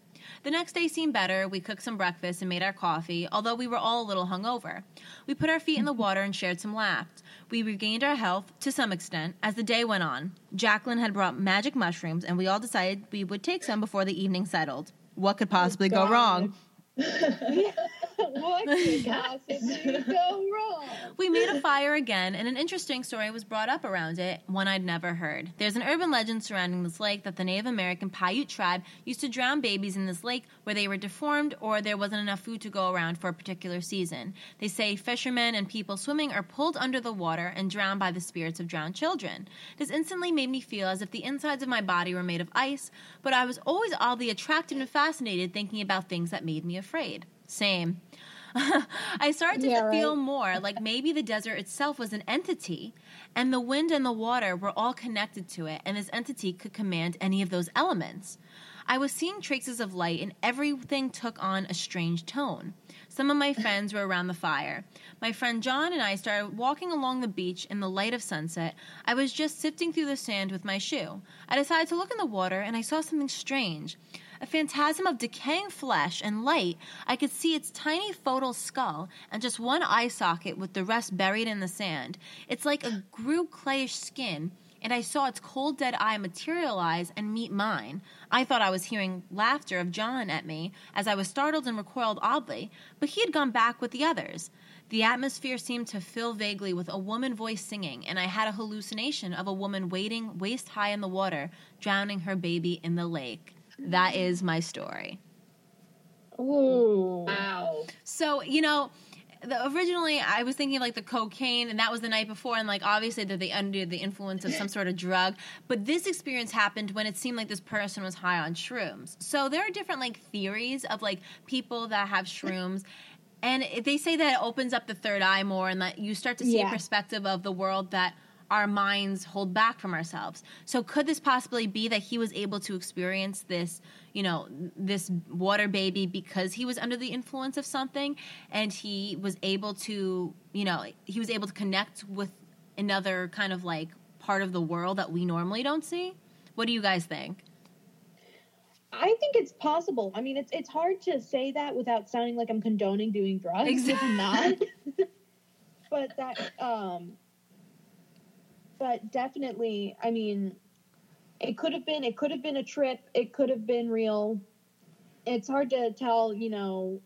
S1: The next day seemed better. We cooked some breakfast and made our coffee, although we were all a little hungover. We put our feet in the mm-hmm. water and shared some laughs. We regained our health to some extent as the day went on. Jacqueline had brought magic mushrooms, and we all decided we would take some before the evening settled. What could possibly go
S2: oh,
S1: wrong?
S2: What could possibly go wrong?
S1: We made a fire again, and an interesting story was brought up around it, one I'd never heard. There's an urban legend surrounding this lake that the Native American Paiute tribe used to drown babies in this lake where they were deformed or there wasn't enough food to go around for a particular season. They say fishermen and people swimming are pulled under the water and drowned by the spirits of drowned children. This instantly made me feel as if the insides of my body were made of ice, but I was always oddly attracted and fascinated thinking about things that made me afraid. Same. I started to
S2: Yeah,
S1: feel
S2: right.
S1: more like maybe the desert itself was an entity, and the wind and the water were all connected to it, and this entity could command any of those elements. I was seeing traces of light, and everything took on a strange tone. Some of my friends were around the fire. My friend John and I started walking along the beach in the light of sunset. I was just sifting through the sand with my shoe. I decided to look in the water, and I saw something strange a phantasm of decaying flesh and light. I could see its tiny photal skull and just one eye socket with the rest buried in the sand. It's like a grew clayish skin, and I saw its cold dead eye materialize and meet mine. I thought I was hearing laughter of John at me as I was startled and recoiled oddly, but he had gone back with the others. The atmosphere seemed to fill vaguely with a woman voice singing, and I had a hallucination of a woman wading waist high in the water, drowning her baby in the lake. That is my story.
S2: Ooh.
S3: Wow.
S1: So, you know, the, originally I was thinking of like the cocaine, and that was the night before, and like obviously that they under the influence of some sort of drug. But this experience happened when it seemed like this person was high on shrooms. So there are different like theories of like people that have shrooms. And it- they say that it opens up the third eye more, and that you start to see a perspective of the world that our minds hold back from ourselves. So could this possibly be that he was able to experience this, you know, this water baby because he was under the influence of something and he was able to, you know, he was able to connect with another kind of like part of the world that we normally don't see? What do you guys think?
S2: I think it's possible. I mean, it's it's hard to say that without sounding like I'm condoning doing drugs. which I'm not. but that, um, but definitely, I mean, it could have been it could have been a trip. It could have been real. It's hard to tell. You know.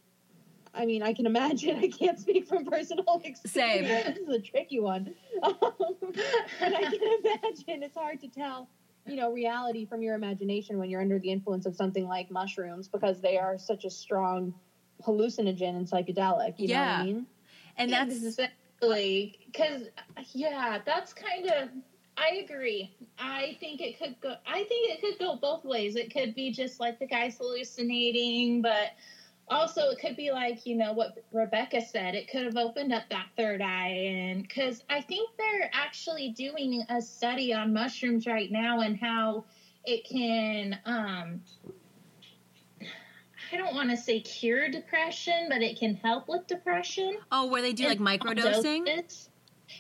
S2: I mean, I can imagine. I can't speak from personal experience. Same. This is a tricky one. Um, but I can imagine it's hard to tell you know reality from your imagination when you're under the influence of something like mushrooms because they are such a strong hallucinogen and psychedelic you know what
S1: Yeah.
S2: i mean
S1: And that's
S3: exactly because yeah, that's kind of. I agree. I think it could go. I think it could go both ways. It could be just like the guy's hallucinating, but also it could be like you know what Rebecca said. It could have opened up that third eye, and because I think they're actually doing a study on mushrooms right now and how it can. um I don't want to say cure depression, but it can help with depression.
S1: oh, where they do like microdosing?
S3: doses.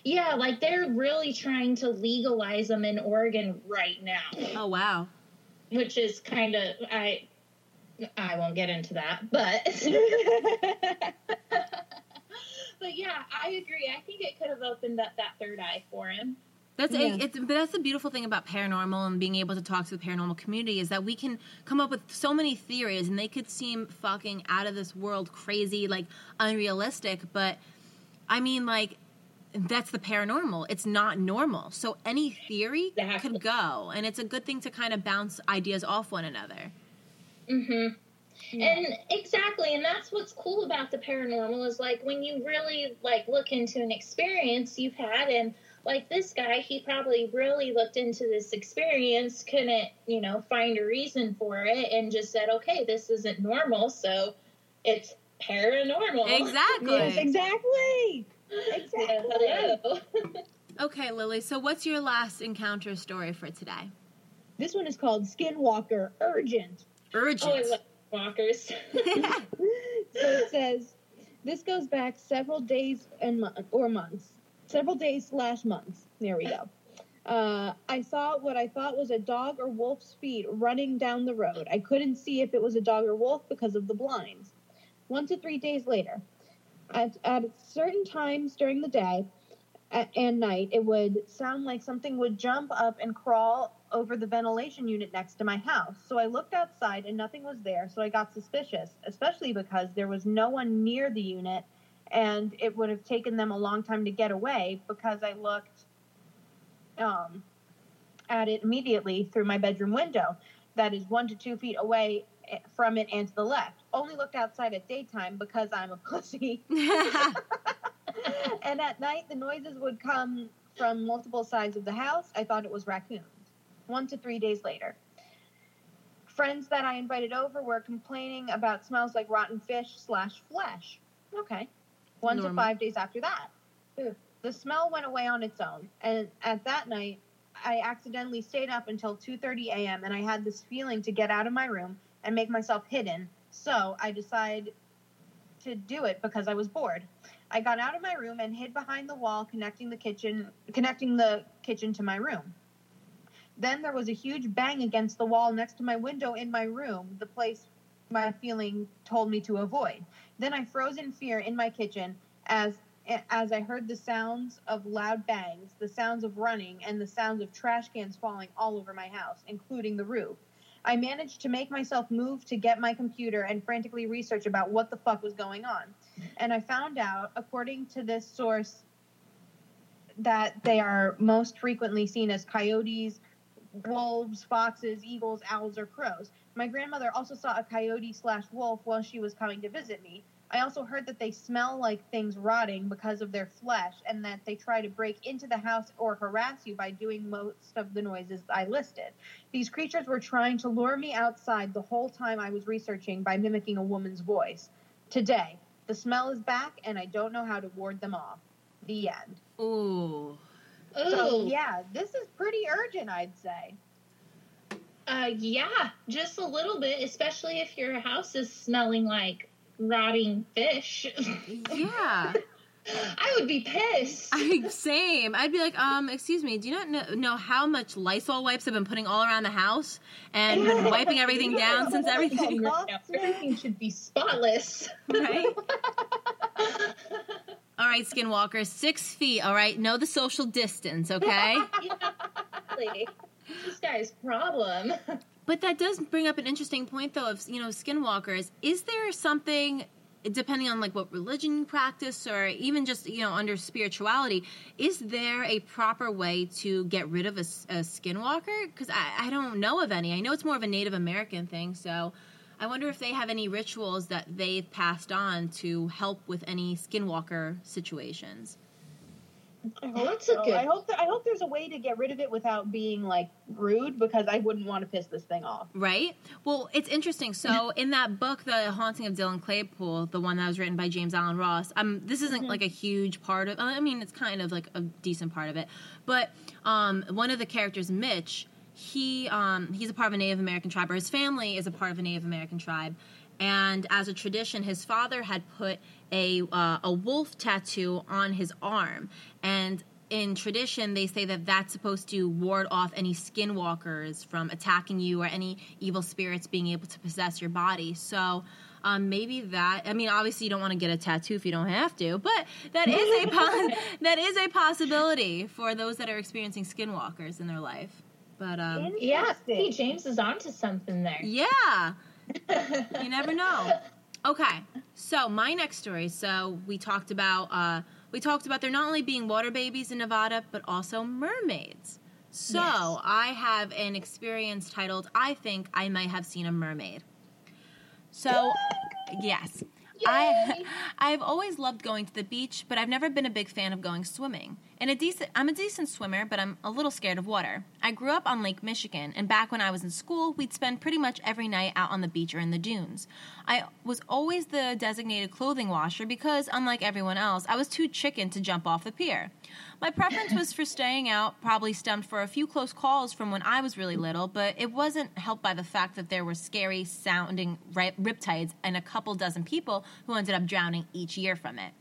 S3: Yeah, like they're really trying to legalize them in Oregon right now,
S1: Oh wow.
S3: which is kind of I I won't get into that, but but yeah, I agree. I think it could have opened up that third eye for him.
S1: That's
S2: Yeah.
S1: it's but that's the beautiful thing about paranormal and being able to talk to the paranormal community is that we can come up with so many theories and they could seem fucking out of this world crazy like unrealistic but I mean like that's the paranormal. It's not normal. So any theory
S3: Exactly.
S1: could go and it's a good thing to kind of bounce ideas off one another.
S3: Mm-hmm. And exactly, and that's what's cool about the paranormal is like when you really like look into an experience you've had, and like this guy, he probably really looked into this experience, couldn't you know find a reason for it, and just said, okay, this isn't normal, so it's paranormal.
S1: Exactly.
S2: yes exactly exactly
S3: Hello.
S1: Okay, Lily. So what's your last encounter story for today?
S2: this one is called skinwalker urgent
S1: Urgent.
S3: oh, I love walkers.
S2: so it says this goes back several days and mon- or months several days slash months there we go. Uh, i saw what i thought was a dog or wolf's feet running down the road. I couldn't see if it was a dog or wolf because of the blinds. One to three days later at, at certain times during the day and night it would sound like something would jump up and crawl over the ventilation unit next to my house. So I looked outside and nothing was there, so I got suspicious, especially because there was no one near the unit and it would have taken them a long time to get away because I looked um, at it immediately through my bedroom window that is one to two feet away eh, from it and to the left. Only looked outside at daytime because I'm a pussy. and at night, the noises would come from multiple sides of the house. I thought it was raccoons. One to three days later. Friends that I invited over were complaining about smells like rotten fish slash flesh. Okay. One
S1: Normal.
S2: to five days after that. The smell went away on its own. And at that night, I accidentally stayed up until 2:30 a.m. and I had this feeling to get out of my room and make myself hidden. So I decided to do it because I was bored. I got out of my room and hid behind the wall connecting the kitchen connecting the kitchen to my room. Then there was a huge bang against the wall next to my window in my room, the place my feeling told me to avoid. Then I froze in fear in my kitchen as as I heard the sounds of loud bangs, the sounds of running, and the sounds of trash cans falling all over my house, including the roof. I managed to make myself move to get my computer and frantically research about what the fuck was going on. And I found out, according to this source, that they are most frequently seen as coyotes, wolves, foxes, eagles, owls, or crows. My grandmother also saw a coyote slash wolf while she was coming to visit me. I also heard that they smell like things rotting because of their flesh and that they try to break into the house or harass you by doing most of the noises I listed. These creatures were trying to lure me outside the whole time I was researching by mimicking a woman's voice. Today, the smell is back and I don't know how to ward them off. The end.
S1: Ooh.
S2: So,
S3: Ooh.
S2: yeah, this is pretty urgent, I'd say.
S3: Uh, yeah, just a little bit, especially if your house is smelling like rotting fish.
S1: Yeah.
S3: I would be pissed.
S1: I, same. I'd be like, um, excuse me, do you not know, know how much Lysol wipes I've been putting all around the house and been wiping everything down since everything,
S3: everything should be spotless.
S1: right? All right, Skinwalker, six feet. All right, know the social distance, okay?
S3: This guy's problem.
S1: But that does bring up an interesting point, though, of you know, skinwalkers. Is there something, depending on like what religion you practice, or even just you know under spirituality, is there a proper way to get rid of a skinwalker? Because I, I don't know of any. I know it's more of a Native American thing, so I wonder if they have any rituals that they've passed on to help with any skinwalker situations.
S2: I hope
S3: That's a
S2: so.
S3: good-
S2: I hope th- I hope there's a way to get rid of it without being like rude because I wouldn't want to piss this thing off.
S1: Right? Well, it's interesting. So, in that book, The Haunting of Dylan Claypool, the one that was written by James Allen Ross, um, this isn't like a huge part of. I mean, it's kind of like a decent part of it, but um, one of the characters, Mitch, he um, he's a part of a Native American tribe, or his family is a part of a Native American tribe, and as a tradition, his father had put a uh, a wolf tattoo on his arm, and in tradition, they say that that's supposed to ward off any skinwalkers from attacking you or any evil spirits being able to possess your body. So. Um, maybe that. I mean, obviously, you don't want to get a tattoo if you don't have to, but that is a po- that is a possibility for those that are experiencing skinwalkers in their life. But um,
S3: Yeah,
S2: Interesting.
S3: James is onto something there.
S1: yeah, you never know. Okay, so my next story. So we talked about uh, we talked about there not only being water babies in Nevada, but also mermaids. So
S3: Yes.
S1: I have an experience titled "I think I might have seen a mermaid." So yes, I I've always loved going to the beach, but I've never been a big fan of going swimming. And a decent I'm a decent swimmer, but I'm a little scared of water. I grew up on Lake Michigan, and back when I was in school, we'd spend pretty much every night out on the beach or in the dunes. I was always the designated clothing washer because unlike everyone else, I was too chicken to jump off the pier. My preference was for staying out, probably stemmed for a few close calls from when I was really little, but it wasn't helped by the fact that there were scary sounding riptides and a couple dozen people who ended up drowning each year from it.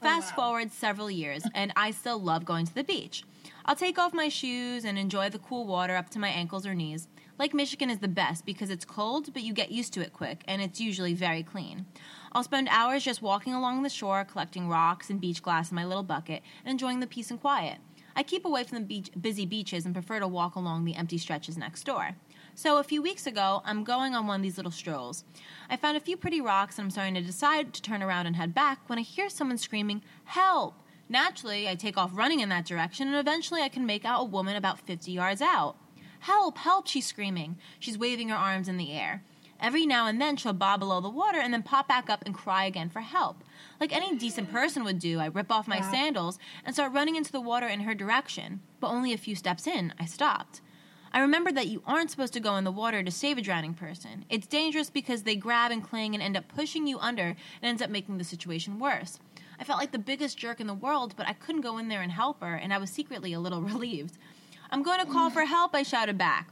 S1: Oh, Fast forward several years, and I still love going to the beach. I'll take off my shoes and enjoy the cool water up to my ankles or knees. Lake Michigan is the best because it's cold, but you get used to it quick, and it's usually very clean. I'll spend hours just walking along the shore, collecting rocks and beach glass in my little bucket, and enjoying the peace and quiet. I keep away from the beach, busy beaches and prefer to walk along the empty stretches next door. So, a few weeks ago, I'm going on one of these little strolls. I found a few pretty rocks and I'm starting to decide to turn around and head back when I hear someone screaming, Help! Naturally, I take off running in that direction and eventually I can make out a woman about 50 yards out. Help! Help! She's screaming. She's waving her arms in the air. Every now and then she'll bob below the water and then pop back up and cry again for help. Like any decent person would do, I rip off my sandals and start running into the water in her direction. But only a few steps in, I stopped. I remembered that you aren't supposed to go in the water to save a drowning person. It's dangerous because they grab and cling and end up pushing you under and ends up making the situation worse. I felt like the biggest jerk in the world, but I couldn't go in there and help her, and I was secretly a little relieved. I'm going to call for help, I shouted back.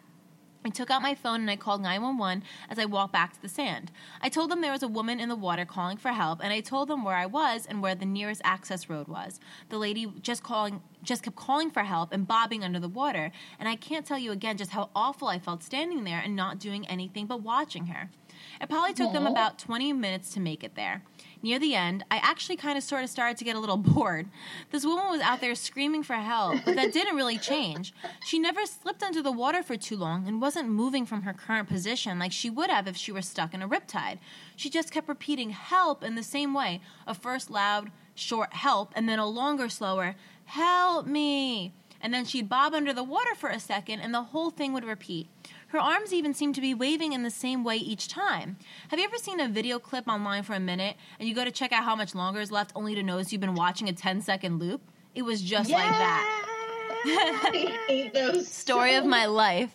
S1: I took out my phone and I called 911 as I walked back to the sand. I told them there was a woman in the water calling for help and I told them where I was and where the nearest access road was. The lady just calling just kept calling for help and bobbing under the water, and I can't tell you again just how awful I felt standing there and not doing anything but watching her. It probably took them about 20 minutes to make it there. Near the end, I actually kind of sort of started to get a little bored. This woman was out there screaming for help, but that didn't really change. She never slipped under the water for too long and wasn't moving from her current position like she would have if she were stuck in a riptide. She just kept repeating help in the same way a first loud, short help, and then a longer, slower help me. And then she'd bob under the water for a second, and the whole thing would repeat. Her arms even seemed to be waving in the same way each time. Have you ever seen a video clip online for a minute and you go to check out how much longer is left only to notice you've been watching a 10 second loop? It was just like that.
S3: I hate those.
S1: Story
S3: so
S1: of my life.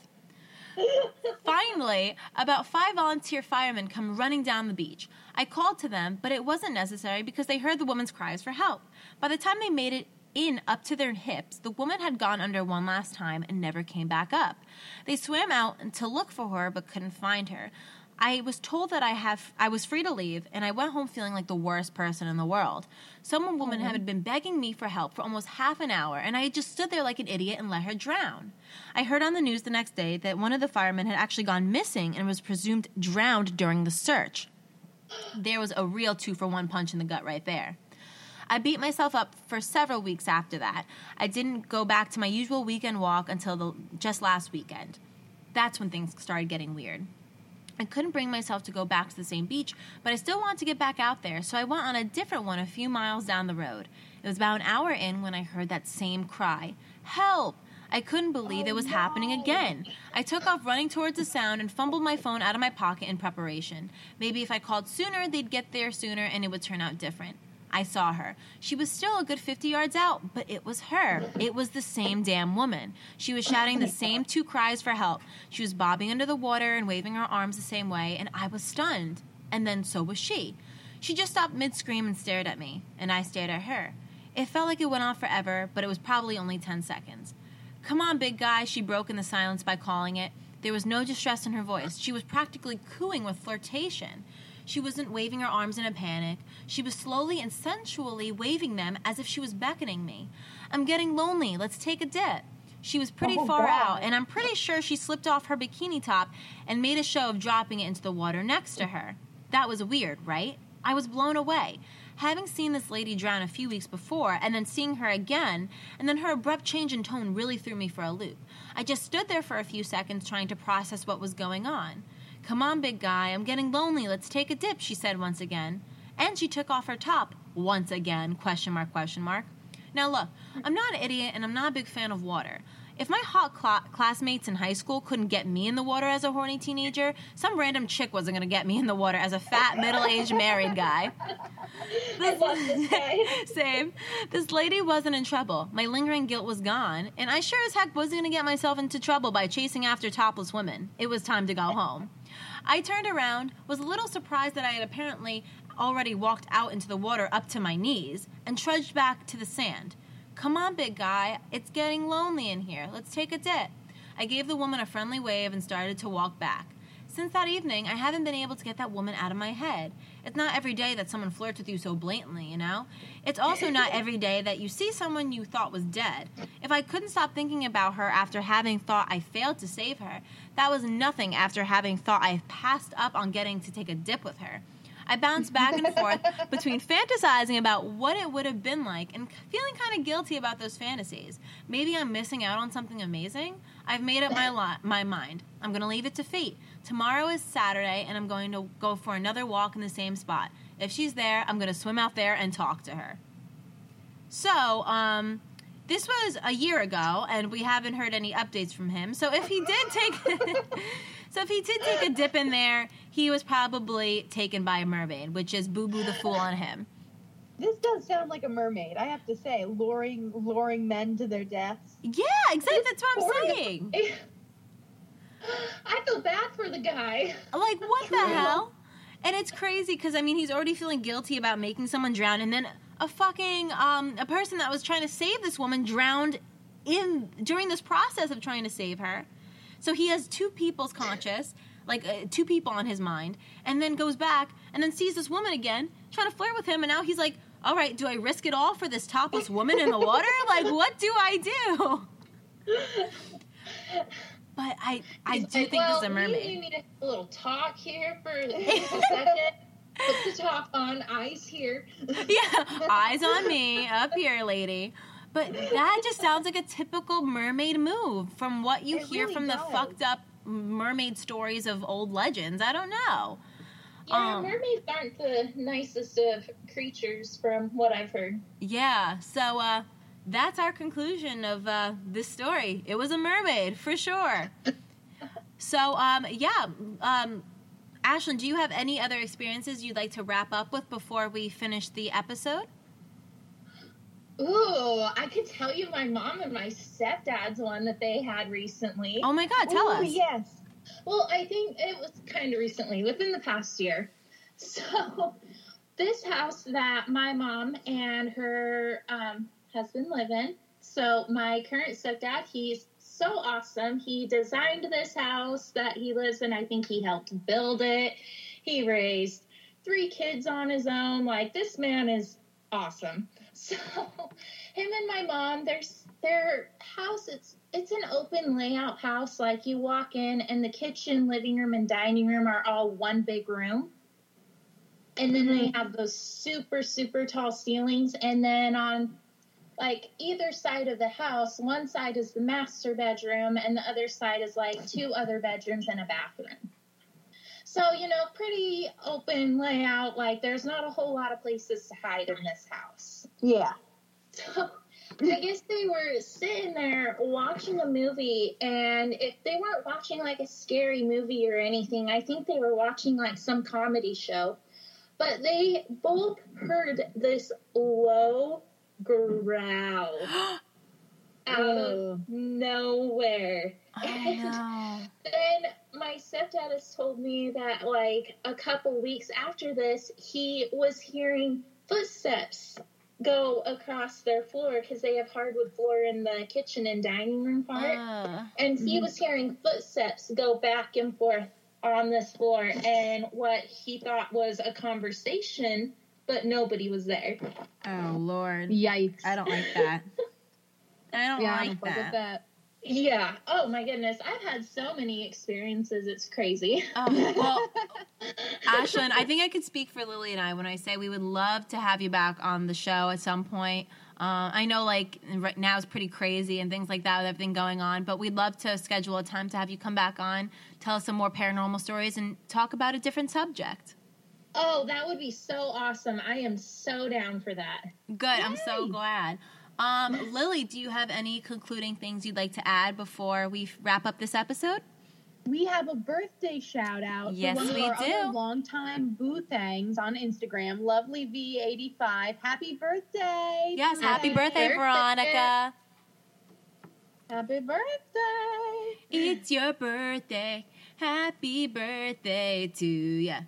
S1: Finally, about five volunteer firemen come running down the beach. I called to them, but it wasn't necessary because they heard the woman's cries for help. By the time they made it in up to their hips, the woman had gone under one last time and never came back up. They swam out to look for her but couldn't find her. I was told that I have I was free to leave and I went home feeling like the worst person in the world. Some woman had been begging me for help for almost half an hour and I had just stood there like an idiot and let her drown. I heard on the news the next day that one of the firemen had actually gone missing and was presumed drowned during the search. There was a real two for one punch in the gut right there. I beat myself up for several weeks after that. I didn't go back to my usual weekend walk until the, just last weekend. That's when things started getting weird. I couldn't bring myself to go back to the same beach, but I still wanted to get back out there, so I went on a different one a few miles down the road. It was about an hour in when I heard that same cry Help! I couldn't believe it was happening again. I took off running towards the sound and fumbled my phone out of my pocket in preparation. Maybe if I called sooner, they'd get there sooner and it would turn out different. I saw her. She was still a good 50 yards out, but it was her. It was the same damn woman. She was shouting the same two cries for help. She was bobbing under the water and waving her arms the same way, and I was stunned. And then so was she. She just stopped mid scream and stared at me, and I stared at her. It felt like it went on forever, but it was probably only 10 seconds. Come on, big guy, she broke in the silence by calling it. There was no distress in her voice. She was practically cooing with flirtation. She wasn't waving her arms in a panic. She was slowly and sensually waving them as if she was beckoning me. I'm getting lonely. Let's take a dip. She was pretty
S2: Oh,
S1: far
S2: God.
S1: out, and I'm pretty sure she slipped off her bikini top and made a show of dropping it into the water next to her. That was weird, right? I was blown away. Having seen this lady drown a few weeks before, and then seeing her again, and then her abrupt change in tone really threw me for a loop. I just stood there for a few seconds trying to process what was going on. Come on, big guy, I'm getting lonely. Let's take a dip, she said once again. And she took off her top once again, question mark, question mark. Now look, I'm not an idiot and I'm not a big fan of water. If my hot cla- classmates in high school couldn't get me in the water as a horny teenager, some random chick wasn't gonna get me in the water as a fat, middle-aged married guy.
S3: Love this guy.
S1: Same. This lady wasn't in trouble. My lingering guilt was gone, and I sure as heck wasn't going to get myself into trouble by chasing after topless women. It was time to go home. I turned around, was a little surprised that I had apparently already walked out into the water up to my knees, and trudged back to the sand. Come on, big guy. It's getting lonely in here. Let's take a dip. I gave the woman a friendly wave and started to walk back. Since that evening, I haven't been able to get that woman out of my head. It's not every day that someone flirts with you so blatantly, you know? It's also not every day that you see someone you thought was dead. If I couldn't stop thinking about her after having thought I failed to save her, that was nothing after having thought I passed up on getting to take a dip with her. I bounce back and forth between fantasizing about what it would have been like and feeling kind of guilty about those fantasies. Maybe I'm missing out on something amazing. I've made up my my mind. I'm going to leave it to fate. Tomorrow is Saturday and I'm going to go for another walk in the same spot. If she's there, I'm going to swim out there and talk to her. So, um, this was a year ago, and we haven't heard any updates from him. So if he did take, so if he did take a dip in there, he was probably taken by a mermaid, which is Boo Boo the fool on him.
S4: This does sound like a mermaid, I have to say, luring luring men to their deaths.
S1: Yeah, exactly. That's what I'm saying.
S3: I feel bad for the guy.
S1: Like, what the hell? And it's crazy because I mean, he's already feeling guilty about making someone drown, and then a fucking um, a person that was trying to save this woman drowned in during this process of trying to save her. So he has two people's conscious, like uh, two people on his mind, and then goes back and then sees this woman again trying to flirt with him, and now he's like, "All right, do I risk it all for this topless woman in the water? Like, what do I do?" But I, I do
S3: like,
S1: think
S3: well,
S1: this is a
S3: We, we need a little talk here for a second. Put the top on, eyes here.
S1: yeah, eyes on me up here, lady. But that just sounds like a typical mermaid move from what you
S4: It
S1: hear
S4: really
S1: from the fucked up mermaid stories of old legends. I don't know.
S3: Yeah,
S1: Um,
S3: mermaids aren't the nicest of creatures from what I've heard.
S1: Yeah, so uh, that's our conclusion of uh, this story. It was a mermaid for sure. So um, yeah, um, Ashlyn, do you have any other experiences you'd like to wrap up with before we finish the episode?
S3: Ooh, I could tell you my mom and my stepdad's one that they had recently.
S1: Oh my God, tell
S4: Ooh,
S1: us.
S4: yes.
S3: Well, I think it was kind of recently, within the past year. So, this house that my mom and her um, husband live in. So, my current stepdad, he's so awesome. He designed this house that he lives in. I think he helped build it. He raised three kids on his own. Like, this man is awesome. So, him and my mom, there's their house. It's it's an open layout house. Like you walk in, and the kitchen, living room, and dining room are all one big room. And then they mm-hmm. have those super super tall ceilings, and then on like either side of the house, one side is the master bedroom, and the other side is like two other bedrooms and a bathroom. So, you know, pretty open layout. Like, there's not a whole lot of places to hide in this house.
S4: Yeah.
S3: So I guess they were sitting there watching a movie, and if they weren't watching like a scary movie or anything, I think they were watching like some comedy show. But they both heard this low growl. Out of nowhere.
S1: Know.
S3: Then my stepdad has told me that like a couple weeks after this, he was hearing footsteps go across their floor because they have hardwood floor in the kitchen and dining room part,
S1: Uh,
S3: and he was hearing footsteps go back and forth on this floor, and what he thought was a conversation, but nobody was there.
S1: oh Lord,
S4: Yikes.
S1: I don't like that. I don't
S4: yeah, I
S1: like
S4: don't
S1: that.
S4: that.
S3: Yeah. Oh my goodness, I've had so many experiences. It's crazy.
S1: Oh, well, Ashlyn, I think I could speak for Lily and I when I say we would love to have you back on the show at some point. Uh, I know, like right now is pretty crazy and things like that with everything going on, but we'd love to schedule a time to have you come back on, tell us some more paranormal stories, and talk about a different subject.
S3: Oh, that would be so awesome. I am so down for that.
S1: Good. I'm so glad. Um, Lily, do you have any concluding things you'd like to add before we wrap up this episode?
S4: We have a birthday shout out
S1: Yes,
S4: for one
S1: we
S4: of our
S1: do.
S4: other longtime boothangs on Instagram, Lovely V85. Happy birthday!
S1: Yes.
S4: to
S1: Happy birthday,
S3: birthday.
S1: Veronica.
S4: Happy birthday!
S1: It's your birthday. Happy birthday to ya.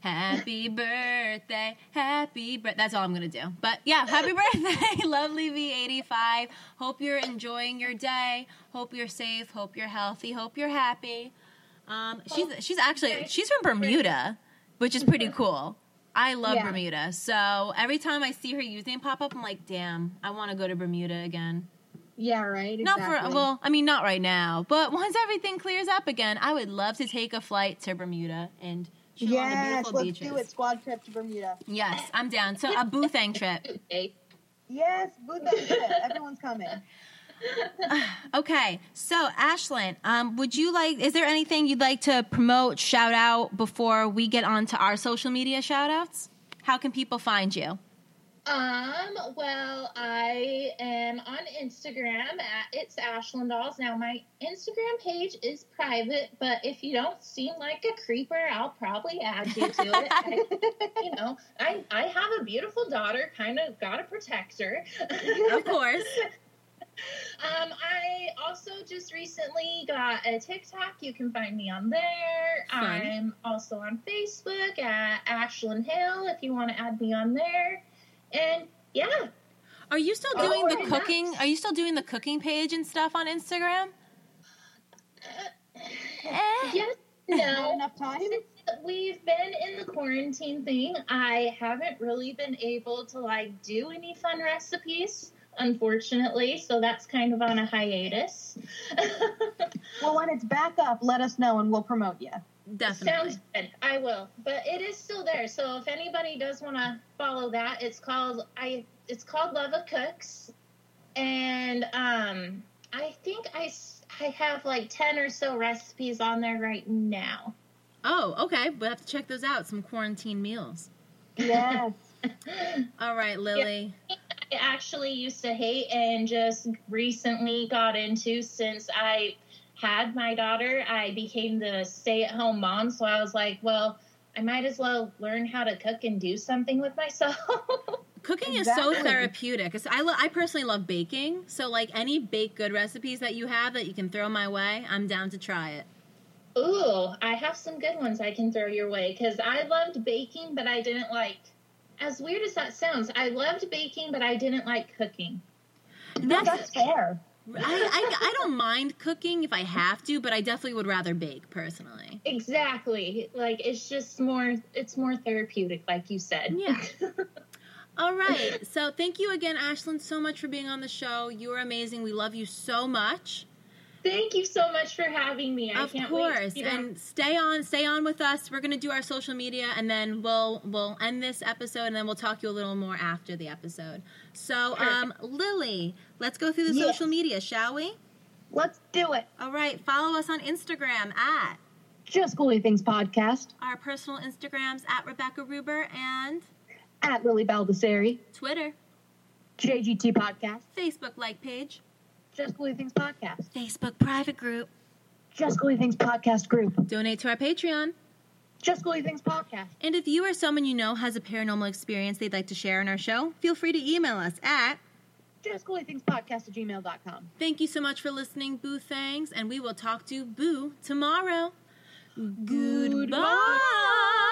S1: Happy birthday. Happy birthday. That's all I'm going to do. But yeah, happy birthday, lovely V85. Hope you're enjoying your day. Hope you're safe. Hope you're healthy. Hope you're happy. Um, she's she's actually she's from Bermuda, which is pretty cool. I love
S4: Yeah.
S1: Bermuda. So every time I see her username pop up, I'm like, damn, I want to go to Bermuda again.
S4: Yeah, right.
S1: Not for well, I mean not right now, but once everything clears up again, I would love to take a flight to Bermuda and chill on the
S4: Yes,
S1: beautiful
S4: let's
S1: beaches.
S4: do it. Squad trip to Bermuda.
S1: Yes, I'm down. So a boothang trip.
S3: Okay.
S4: Yes, booth trip. Everyone's coming.
S1: Okay, so Ashlyn, um, would you like? Is there anything you'd like to promote, shout out before we get on to our social media shout outs? How can people find you?
S3: Um, well, I am on Instagram at it's Ashlyn Dolls. Now my Instagram page is private, but if you don't seem like a creeper, I'll probably add you to it. I, you know, I I have a beautiful daughter, kind of gotta protect her.
S1: Of course.
S3: Um, I also just recently got a TikTok. You can find me on there.
S1: Fun.
S3: I'm also on Facebook at Ashlyn Hill if you want to add me on there. And yeah,
S1: Are you still
S3: Oh,
S1: doing the cooking?
S3: nice.
S1: Are you still doing the cooking page and stuff on Instagram? Eh.
S3: yes,
S4: Not
S3: no.
S4: enough time.
S3: Since we've been in the quarantine thing, I haven't really been able to like do any fun recipes, unfortunately. So that's kind of on a hiatus.
S4: Well, when it's back up, let us know and we'll promote you.
S1: Definitely.
S3: Sounds good. I will, but it is still there. So if anybody does want to follow that, it's called I. It's called Love of Cooks, and um, I think I I have like ten or so recipes on there right now.
S1: Oh, okay. We'll have to check those out. Some quarantine meals.
S4: Yes.
S1: All right, Lily.
S3: I actually used to hate and just recently got into since I had my daughter. I became the stay at home mom, so I was like, well, I might as well learn how to cook and do something with myself.
S1: Cooking is so therapeutic. I, lo- I personally love baking. So, like any baked good recipes that you have that you can throw my way, I'm down to try it.
S3: Ooh, I have some good ones I can throw your way because I loved baking, but I didn't like. As weird as that sounds, I loved baking, but I didn't like cooking.
S4: No,
S1: That's,
S4: that's fair.
S1: I, I, I don't mind cooking if I have to, but I definitely would rather bake personally.
S3: Exactly, like it's just more. It's more therapeutic, like you said.
S1: Yeah. All right. So, thank you again, Ashlyn, so much for being on the show. You are amazing. We love you so much.
S3: Thank you so much for having me. I
S1: of
S3: can't wait.
S1: course and stay on stay on with us we're going to do our social media and then we'll we'll end this episode and then we'll talk to you a little more after the episode so um lily let's go through the
S4: Yes.
S1: social media shall we?
S4: Let's do it.
S1: all right follow us on instagram at
S4: Just Ghouly Things podcast.
S1: Our personal instagrams at rebecca ruber and
S4: at Lily Baldessari,
S1: twitter.
S4: JGT podcast,
S1: facebook like page.
S4: Just Ghouly Things podcast,
S1: facebook private group.
S4: Just Ghouly Things podcast group,
S1: donate to our patreon
S4: Just Ghouly Things podcast.
S1: and if you or someone you know has a paranormal experience they'd like to share on our show feel free to email us at
S4: Just Ghouly Things podcast at gmail.com.
S1: Thank you so much for listening, Boo Thangs, and we will talk to Boo tomorrow. Goodbye.